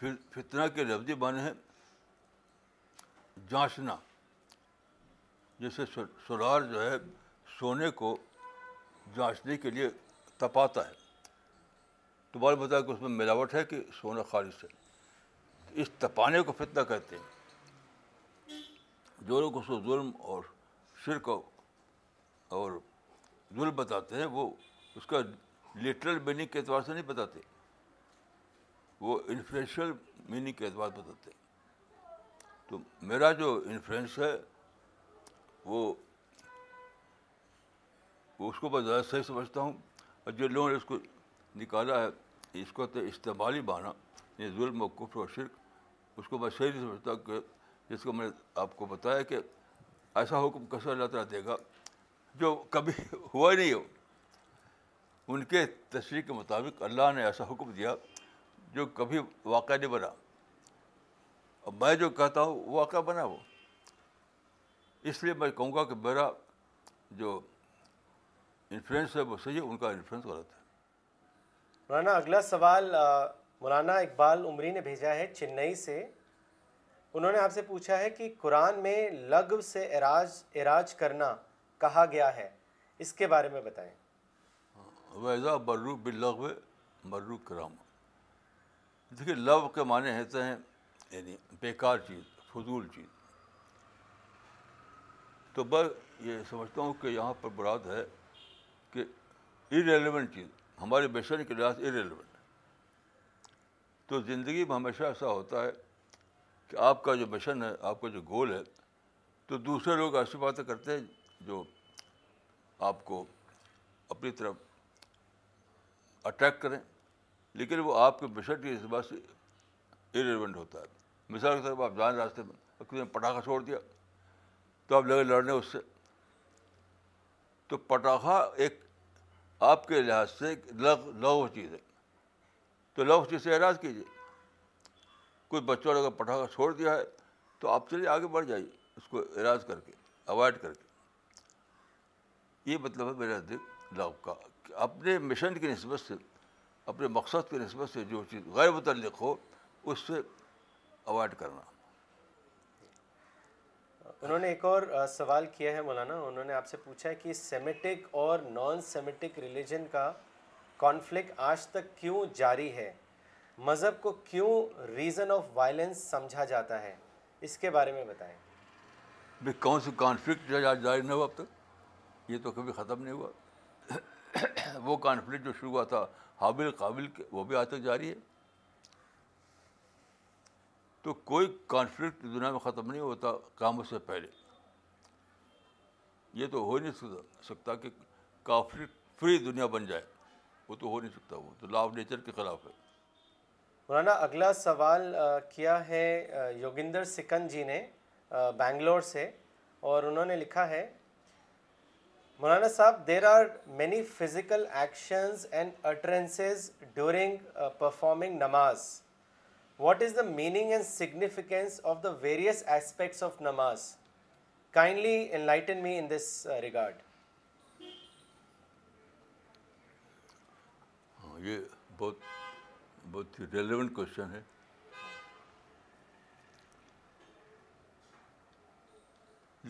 کی فتنہ کے لفظی معنی ہے جانچنا جسے سولار جو ہے سونے کو جانچنے کے لیے تپاتا ہے تو بار بتایا کہ اس میں ملاوٹ ہے کہ سونا خالص ہے اس تپانے کو فتنہ کہتے ہیں جو لوگ اس کو ظلم اور شرک اور ظلم بتاتے ہیں وہ اس کا لٹرل میننگ کے اعتبار سے نہیں بتاتے وہ انفلوئنشیل میننگ کے اعتبار بتاتے ہیں تو میرا جو انفلوئنس ہے وہ اس کو میں زیادہ صحیح سمجھتا ہوں اور جو لوگوں نے اس کو نکالا ہے اس کو تو استعمالی بہانا یہ ظلم و کفر و شرک اس کو میں صحیح نہیں سمجھتا کہ جس کو میں نے آپ کو بتایا کہ ایسا حکم کس اللہ تعالیٰ دے گا جو کبھی ہوا ہی نہیں ہو ان کے تشریح کے مطابق اللہ نے ایسا حکم دیا جو کبھی واقعہ نہیں بنا اب میں جو کہتا ہوں واقعہ بنا وہ اس لیے میں کہوں گا کہ میرا جو انفلوئنس ہے وہ صحیح ہے ان کا انفلوئنس غلط ہے مولانا اگلا سوال مولانا اقبال عمری نے بھیجا ہے چنئی سے انہوں نے آپ سے پوچھا ہے کہ قرآن میں لغو سے اراج اراج کرنا کہا گیا ہے اس کے بارے میں بتائیں ویزا برو کرام دیکھیے لو کے ہوتے ہیں یعنی بیکار چیز فضول چیز تو بس یہ سمجھتا ہوں کہ یہاں پر براد ہے کہ ارریلیونٹ چیز ہمارے بیشن کے لحاظ ارریلیونٹ تو زندگی میں ہمیشہ ایسا ہوتا ہے کہ آپ کا جو مشن ہے آپ کا جو گول ہے تو دوسرے لوگ ایسی باتیں کرتے ہیں جو آپ کو اپنی طرف اٹیک کریں لیکن وہ آپ کے بشن کے اعتبار سے ارریلیونٹ ہوتا ہے مثال کے طور پر آپ جان راستے میں کسی نے پٹاخہ چھوڑ دیا تو آپ لگے لڑنے اس سے تو پٹاخہ ایک آپ کے لحاظ سے لغ چیز ہے تو لغ چیز سے اعراض کیجیے کچھ بچوں نے اگر پٹاخہ چھوڑ دیا ہے تو آپ چلیے آگے بڑھ جائیے اس کو اعراض کر کے اوائڈ کر کے یہ مطلب ہے میرا دل لغ کا اپنے مشن کی نسبت سے اپنے مقصد کی نسبت سے جو چیز غیر متعلق ہو اس سے اوائڈ کرنا انہوں نے ایک اور سوال کیا ہے مولانا انہوں نے آپ سے پوچھا ہے کہ سیمیٹک اور نان سیمیٹک ریلیجن کا کانفلکٹ آج تک کیوں جاری ہے مذہب کو کیوں ریزن آف وائلنس سمجھا جاتا ہے اس کے بارے میں بتائیں بھی کون سی کانفلکٹ جاری نہیں ہوا اب تک یہ تو کبھی ختم نہیں ہوا وہ کانفلکٹ جو شروع ہوا تھا حابل قابل وہ بھی آج تک جاری ہے تو کوئی کانفلکٹ دنیا میں ختم نہیں ہوتا کام سے پہلے یہ تو ہو نہیں سکتا سکتا کہ کانفلکٹ فری دنیا بن جائے وہ وہ تو تو ہو نہیں لا آف نیچر کے خلاف ہے مولانا اگلا سوال کیا ہے یوگندر سکن جی نے بینگلور سے اور انہوں نے لکھا ہے مولانا صاحب there are many physical actions and utterances during performing نماز what is the meaning and significance of the various aspects of نماز kindly enlighten me in this regard یہ بہت بہت ہی ریلیونٹ کوشچن ہے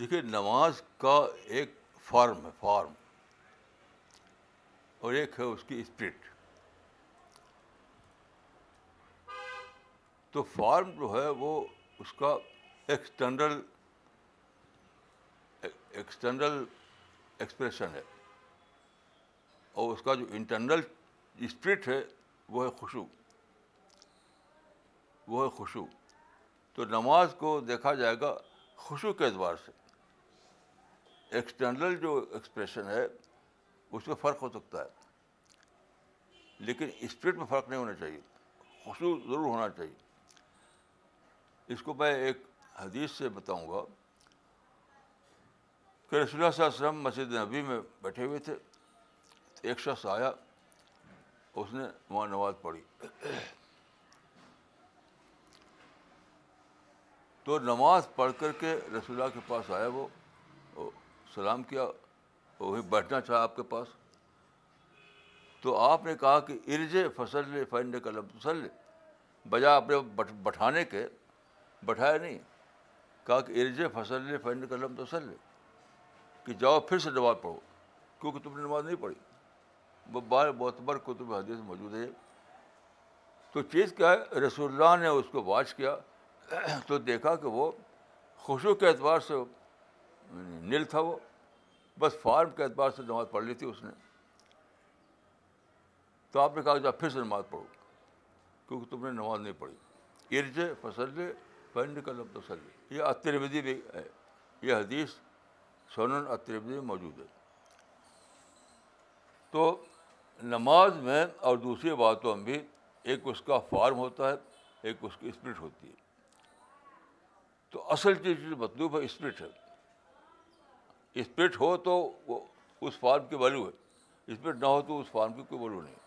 دیکھیے نماز کا ایک فارم ہے فارم اور ایک ہے اس کی اسپرٹ تو فارم جو ہے وہ اس کا ایکسٹرنل ایکسٹرنل ایکسپریشن ہے اور اس کا جو انٹرنل اسپرٹ ہے وہ ہے خوشبو وہ ہے خوشو تو نماز کو دیکھا جائے گا خوشو کے اعتبار سے ایکسٹرنل جو ایکسپریشن ہے اس میں فرق ہو سکتا ہے لیکن اسپرٹ میں فرق نہیں ہونا چاہیے خوشو ضرور ہونا چاہیے اس کو میں ایک حدیث سے بتاؤں گا کہ رسول اللہ صلی اللہ علیہ وسلم مسجد نبی میں بیٹھے ہوئے تھے ایک شخص آیا اس نے وہاں نماز پڑھی تو نماز پڑھ کر کے رسول اللہ کے پاس آیا وہ سلام کیا وہی بیٹھنا چاہا آپ کے پاس تو آپ نے کہا کہ ارج فصل فن کا لفسل بجائے اپنے بٹھانے کے بٹھایا نہیں کہا کہ ارج فصل فن قلم تو لے کہ جاؤ پھر سے نماز پڑھو کیونکہ تم نے نماز نہیں پڑھی وہ بار بتبر کتب حدیث موجود ہے تو چیز کیا ہے رسول اللہ نے اس کو واچ کیا تو دیکھا کہ وہ خوشو کے اعتبار سے نیل تھا وہ بس فارم کے اعتبار سے نماز پڑھ لی تھی اس نے تو آپ نے کہا کہ پھر سے نماز پڑھو کیونکہ تم نے نماز نہیں پڑھی ارج فصل پینڈ کا لب تسلی یہ اطربدی بھی ہے یہ حدیث سونن اطربدی میں موجود ہے تو نماز میں اور دوسری باتوں میں بھی ایک اس کا فارم ہوتا ہے ایک اس کی اسپرٹ ہوتی ہے تو اصل چیز جو مطلوب ہے اسپرٹ ہے اسپرٹ ہو تو وہ اس فارم کی ویلو ہے اسپرٹ نہ ہو تو اس فارم کی کوئی ویلو نہیں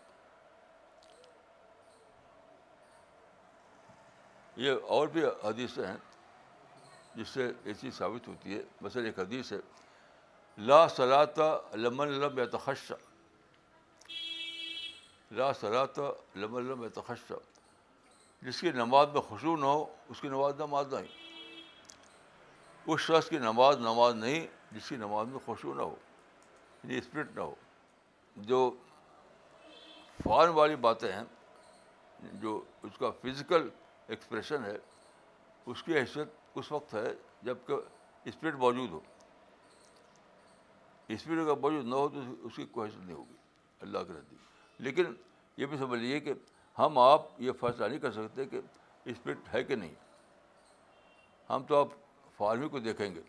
یہ اور بھی حدیثیں ہیں جس سے یہ چیز ثابت ہوتی ہے مثلاً ایک حدیث ہے لا سلا لمن لم تخشہ لا سلا لمن لم تخشہ جس کی نماز میں خوشو نہ ہو اس کی نماز نماز نہیں اس شخص کی نماز نماز نہیں جس کی نماز میں خوشو نہ ہو یعنی اسپرٹ نہ ہو جو فارم والی باتیں ہیں جو اس کا فزیکل ایکسپریشن ہے اس کی حیثیت اس وقت ہے جب کہ اسپرٹ موجود ہو اسپیڈ اگر موجود نہ ہو تو اس کی کوئی حیثیت نہیں ہوگی اللہ کے ردی لیکن یہ بھی سمجھ لیجیے کہ ہم آپ یہ فیصلہ نہیں کر سکتے کہ اسپرٹ ہے کہ نہیں ہم تو آپ فارمی کو دیکھیں گے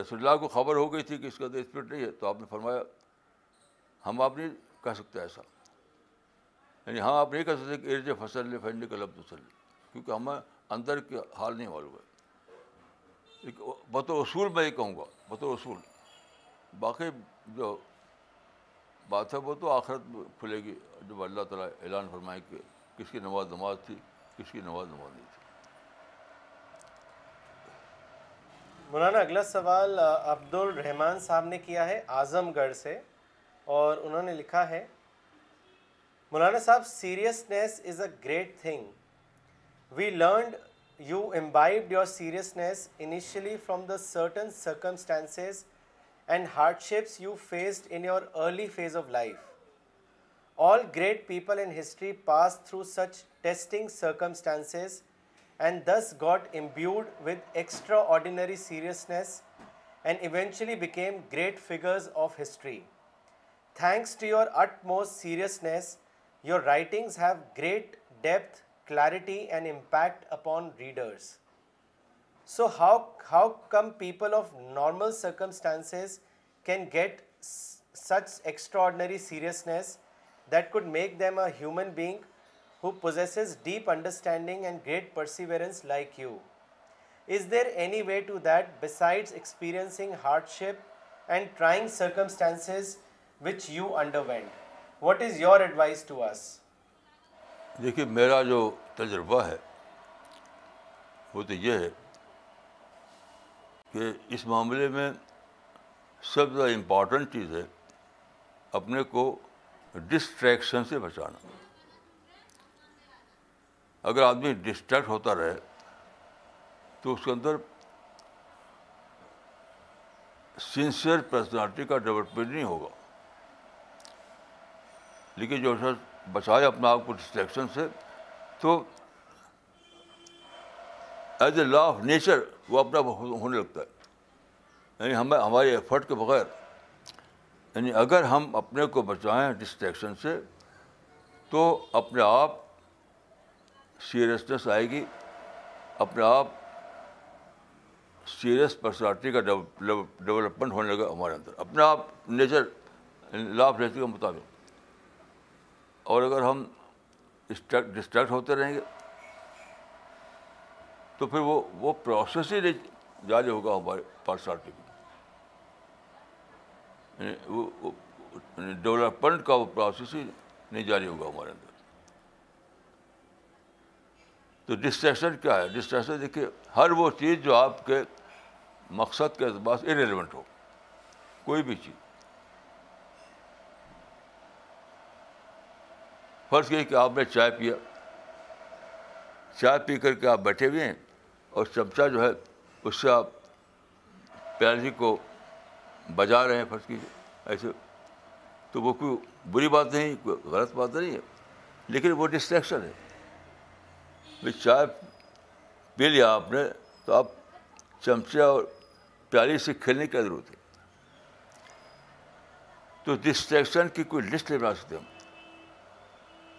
رسول اللہ کو خبر ہو گئی تھی کہ اس کا تو اسپرٹ نہیں ہے تو آپ نے فرمایا ہم آپ نہیں کہہ سکتے ایسا یعنی ہاں آپ نہیں کہہ سکتے کہ ارج فصل فن کا لب وسل کیونکہ ہمیں اندر کے حال نہیں معلوم ہے بطور اصول میں یہ کہوں گا بطور اصول باقی جو بات ہے وہ تو آخرت کھلے گی جب اللہ تعالیٰ اعلان فرمائے کہ کس کی نماز نماز تھی کس کی نماز نماز نہیں تھی مولانا اگلا سوال عبد الرحمان صاحب نے کیا ہے اعظم گڑھ سے اور انہوں نے لکھا ہے Maulana Sahib, seriousness is a great thing. We learned you imbibed your seriousness initially from the certain circumstances and hardships you faced in your early phase of life. All great people in history passed through such testing circumstances and thus got imbued with extraordinary seriousness and eventually became great figures of history. Thanks to your utmost seriousness, your writings have great depth, clarity and impact upon readers. So how come people of normal circumstances can get such extraordinary seriousness that could make them a human being who possesses deep understanding and great perseverance like you? Is there any way to that besides experiencing hardship and trying circumstances which you underwent? What is your advise to us دیکھیے میرا جو تجربہ ہے وہ تو یہ ہے کہ اس معاملے میں سب سے امپورٹنٹ چیز ہے اپنے کو ڈسٹریکشن سے بچانا اگر آدمی ڈسٹریکٹ ہوتا رہے تو اس کے اندر سنسیئر پرسنالٹی کا ڈیولپمنٹ نہیں ہوگا لیکن جو شخص بچائے اپنا آپ کو ڈسٹریکشن سے تو as a law of nature وہ اپنا ہونے لگتا ہے یعنی ہمیں ہمارے ایفرٹ کے بغیر یعنی اگر ہم اپنے کو بچائیں ڈسٹریکشن سے تو اپنے آپ سیریسنیس آئے گی اپنے آپ سیریس پرسنالٹی کا ڈیولپمنٹ ہونے لگا ہمارے اندر اپنے آپ نیچر لا آف نیچر کے مطابق اور اگر ہم ڈسٹریکٹ ہوتے رہیں گے تو پھر وہ وہ پروسیس ہی نہیں جاری ہوگا ہمارے پرسنالٹی میں ڈیولپمنٹ یعنی یعنی کا وہ پروسیس ہی نہیں جاری ہوگا ہمارے اندر تو ڈسٹریکشن کیا ہے ڈسٹریکشن دیکھیے ہر وہ چیز جو آپ کے مقصد کے اعتبار سے ریلیونٹ ہو کوئی بھی چیز فرض کیا کہ آپ نے چائے پیا چائے پی کر کے آپ بیٹھے ہوئے ہیں اور چمچہ جو ہے اس سے آپ پیالی کو بجا رہے ہیں فرض کیجیے ایسے تو وہ کوئی بری بات نہیں کوئی غلط بات نہیں ہے لیکن وہ ڈسٹریکشن ہے بھائی چائے پی لیا آپ نے تو آپ چمچہ اور پیالی سے کھیلنے کی ضرورت ہے تو ڈسٹریکشن کی کوئی لسٹ نہیں بنا سکتے ہم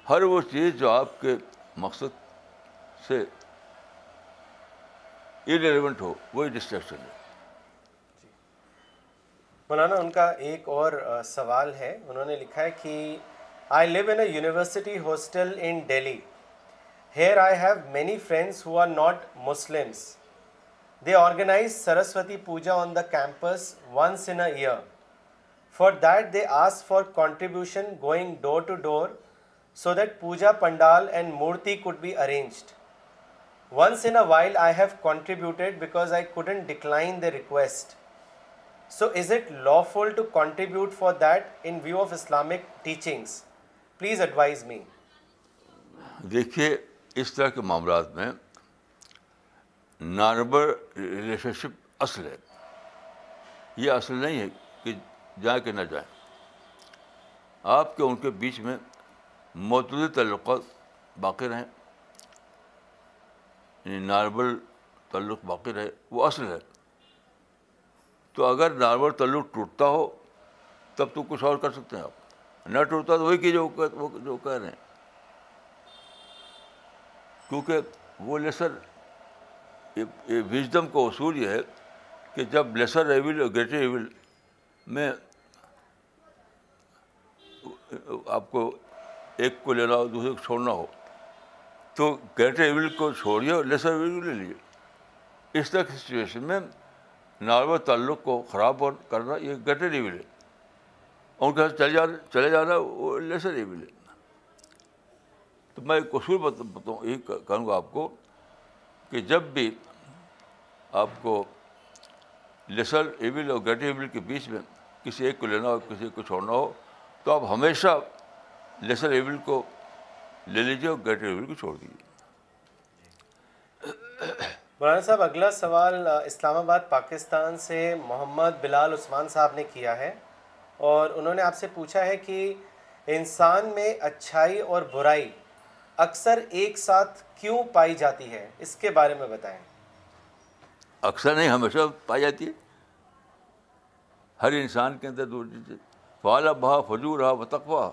ہر وہ چیز جو آپ کے مقصد سے انریلیونٹ ہو وہی ڈسٹریکشن ہے جی۔ مولانا ان کا ایک اور سوال ہے انہوں نے لکھا ہے کہ I live in a university hostel in Delhi here I have many friends who are not Muslims they organise Saraswati Puja on the campus once in a year for that they ask for contribution going door to door so that puja pandal and murti could be arranged so is it lawful to contribute for that in view of Islamic teaching please advise me دیکھیے اس طرح کے معاملات میں relation شپ اصل ہے یہ اصل نہیں ہے کہ جائیں کہ نہ جائیں آپ کے ان کے بیچ میں معتدی تعلقات باقی رہیں یعنی نارمل تعلق باقی رہے وہ اصل ہے تو اگر نارمل تعلق ٹوٹتا ہو تب تو کچھ اور کر سکتے ہیں آپ نہ ٹوٹتا تو وہی وہ جو کہہ رہے ہیں کیونکہ وہ لیسر وزڈم کا اصول یہ ہے کہ جب لیسر ایول اور گریٹر ایول میں آپ کو ایک کو لینا ہو دوسرے کو چھوڑنا ہو تو گریٹر ایول کو چھوڑیے اور لیسر کو لے لیے اس طرح کی سچویشن میں نارمل تعلق کو خراب کرنا یہ گریٹر ایول ہے ان کے ساتھ چلے جانا چلے جانا وہ لیسر ایول ہے تو میں ایک قصور یہی کہوں گا آپ کو کہ جب بھی آپ کو لیسر ایول اور گریٹر ایول کے بیچ میں کسی ایک کو لینا ہو کسی ایک کو چھوڑنا ہو تو آپ ہمیشہ لیسر ایبل کو لے لیجیے اور گریٹر کو چھوڑ دیجیے مولانا صاحب اگلا سوال اسلام آباد پاکستان سے محمد بلال عثمان صاحب نے کیا ہے اور انہوں نے آپ سے پوچھا ہے کہ انسان میں اچھائی اور برائی اکثر ایک ساتھ کیوں پائی جاتی ہے اس کے بارے میں بتائیں اکثر نہیں ہمیشہ پائی جاتی ہے ہر انسان کے اندر بہا فجور ہا و تقوا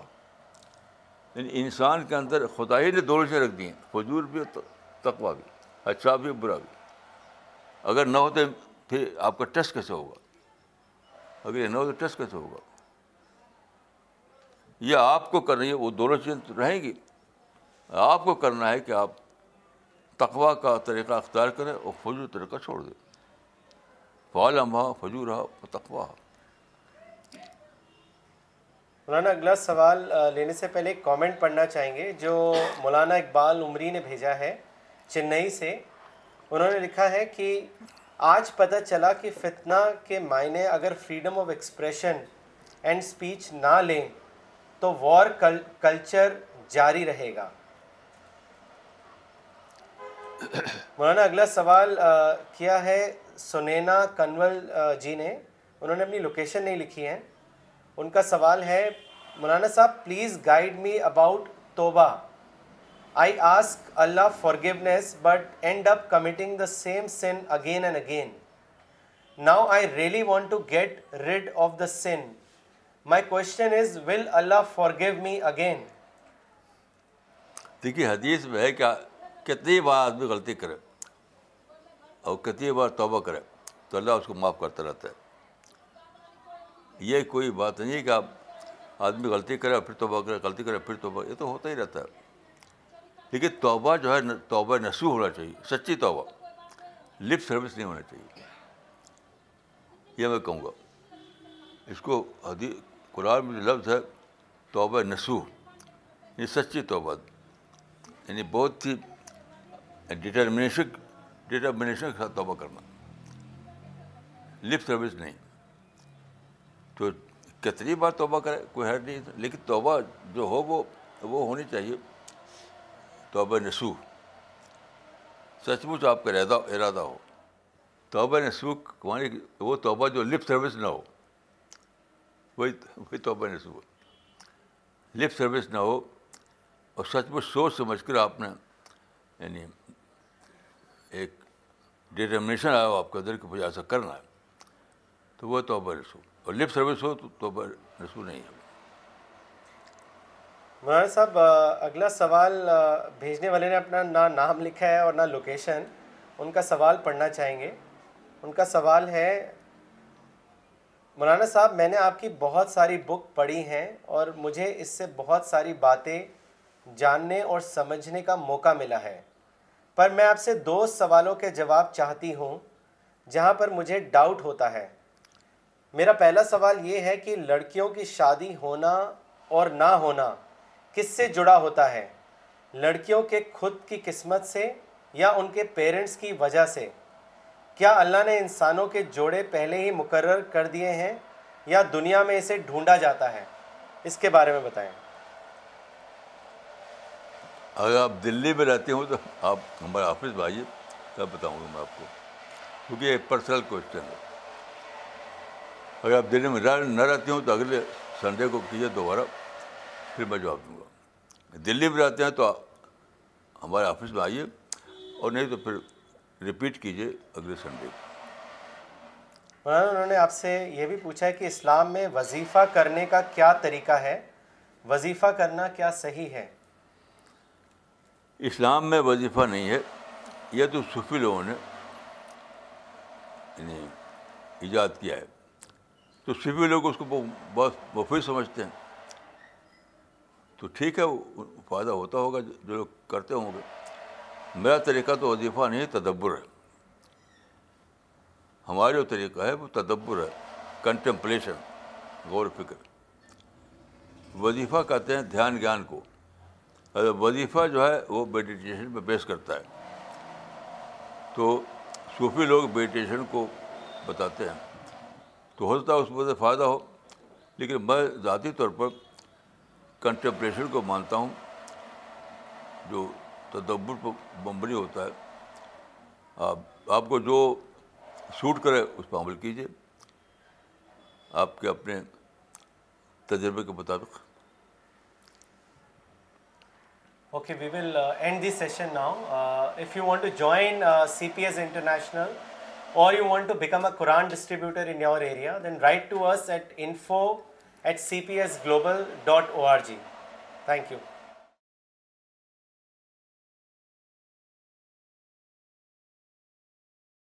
یعنی انسان کے اندر خدائی نے دونوں چیزیں رکھ دی ہیں حضور بھی تقوا بھی اچھا بھی برا بھی اگر نہ ہوتے پھر آپ کا ٹیسٹ کیسے ہوگا اگر یہ نہ ہو تو ٹیسٹ کیسے ہوگا یہ آپ کو کر رہی ہے وہ دونوں چیزیں رہیں گی آپ کو کرنا ہے کہ آپ تقوا کا طریقہ اختیار کریں اور فضول طریقہ چھوڑ دیں فعال ہو فجور ہا تقوا ہو مولانا اگلا سوال لینے سے پہلے ایک کامنٹ پڑھنا چاہیں گے جو مولانا اقبال عمری نے بھیجا ہے چنئی سے انہوں نے لکھا ہے کہ آج پتہ چلا کہ فتنہ کے معنی اگر freedom of expression and speech نہ لیں تو وار کلچر جاری رہے گا مولانا اگلا سوال کیا ہے سنینا کنول جی نے انہوں نے اپنی لوکیشن نہیں لکھی ہے ان کا سوال ہے مولانا صاحب پلیز گائیڈ می اباؤٹ توبہ I ask Allah for but end up committing the same sin again and again now I really want to get rid of the sin my question is will Allah forgive me again دیکھیے حدیث میں ہے کیا کتنی بار آدمی غلطی کرے اور کتنی بار توبہ کرے تو اللہ اس کو معاف کرتا رہتا ہے یہ کوئی بات نہیں ہے کہ آپ آدمی غلطی کرے پھر توبہ کرے غلطی کرے پھر توبہ یہ تو ہوتا ہی رہتا ہے لیکن توبہ جو ہے توبہ نسو ہونا چاہیے سچی توبہ لپ سروس نہیں ہونا چاہیے یہ میں کہوں گا اس کو قرآن میں جو لفظ ہے توبہ نسو یعنی سچی توبہ یعنی بہت ہی کے ڈیٹرمنیشن توبہ کرنا لپ سروس نہیں تو کتنی بار توبہ کرے کوئی ہے لیکن توبہ جو ہو وہ وہ ہونی چاہیے توبہ نسوخ سچ مچ آپ کا ارادہ ارادہ ہو توبہ نسوخ یعنی وہ توبہ جو لپ سروس نہ ہو وہی وہی توبہ نسوخ لپ سروس نہ ہو اور سچ مچ سوچ سمجھ کر آپ نے یعنی ایک ڈیٹرمنیشن آیا ہو آپ کے اندر کہ مجھے ایسا کرنا ہے تو وہ توبہ رسوخ اور لپ سروس ہو تو نہیں ہے مولانا صاحب اگلا سوال بھیجنے والے نے اپنا نہ نام لکھا ہے اور نہ لوکیشن ان کا سوال پڑھنا چاہیں گے ان کا سوال ہے مولانا صاحب میں نے آپ کی بہت ساری بک پڑھی ہیں اور مجھے اس سے بہت ساری باتیں جاننے اور سمجھنے کا موقع ملا ہے پر میں آپ سے دو سوالوں کے جواب چاہتی ہوں جہاں پر مجھے ڈاؤٹ ہوتا ہے میرا پہلا سوال یہ ہے کہ لڑکیوں کی شادی ہونا اور نہ ہونا کس سے جڑا ہوتا ہے لڑکیوں کے خود کی قسمت سے یا ان کے پیرنٹس کی وجہ سے کیا اللہ نے انسانوں کے جوڑے پہلے ہی مقرر کر دیے ہیں یا دنیا میں اسے ڈھونڈا جاتا ہے اس کے بارے میں بتائیں اگر آپ دلی میں رہتے ہوں تو آپ ہمارے آفس بھائی تب بتاؤں گا میں آپ کو کیونکہ ایک پرسنل کوشچن ہے اگر آپ دلی میں نہ نہ رہتے ہوں تو اگلے سنڈے کو کیجیے دوبارہ پھر میں جواب دوں گا دلی میں رہتے ہیں تو ہمارے آفس میں آئیے اور نہیں تو پھر رپیٹ کیجیے اگلے سنڈے کو انہوں نے آپ سے یہ بھی پوچھا ہے کہ اسلام میں وظیفہ کرنے کا کیا طریقہ ہے وظیفہ کرنا کیا صحیح ہے اسلام میں وظیفہ نہیں ہے یہ تو صوفی لوگوں نے ایجاد کیا ہے تو سبھی لوگ اس کو بہت مفید سمجھتے ہیں تو ٹھیک ہے فائدہ ہوتا ہوگا جو لوگ کرتے ہوں گے میرا طریقہ تو وظیفہ نہیں تدبر ہے ہمارا جو طریقہ ہے وہ تدبر ہے کنٹمپلیشن غور فکر وظیفہ کہتے ہیں دھیان گیان کو وظیفہ جو ہے وہ میڈیٹیشن پہ بیس کرتا ہے تو صوفی لوگ میڈیٹیشن کو بتاتے ہیں تو ہو سکتا ہے اس میں سے فائدہ ہو لیکن میں ذاتی طور پر کنٹمپریشن کو مانتا ہوں جو تدبر پر بمبنی ہوتا ہے آپ آپ کو جو سوٹ کرے اس پہ عمل کیجیے آپ کے اپنے تجربے کے مطابق okay we will end this session now if you want to join C P S international or you want to become a Quran distributor in your area, then write to us at info@cpsglobal.org. Thank you.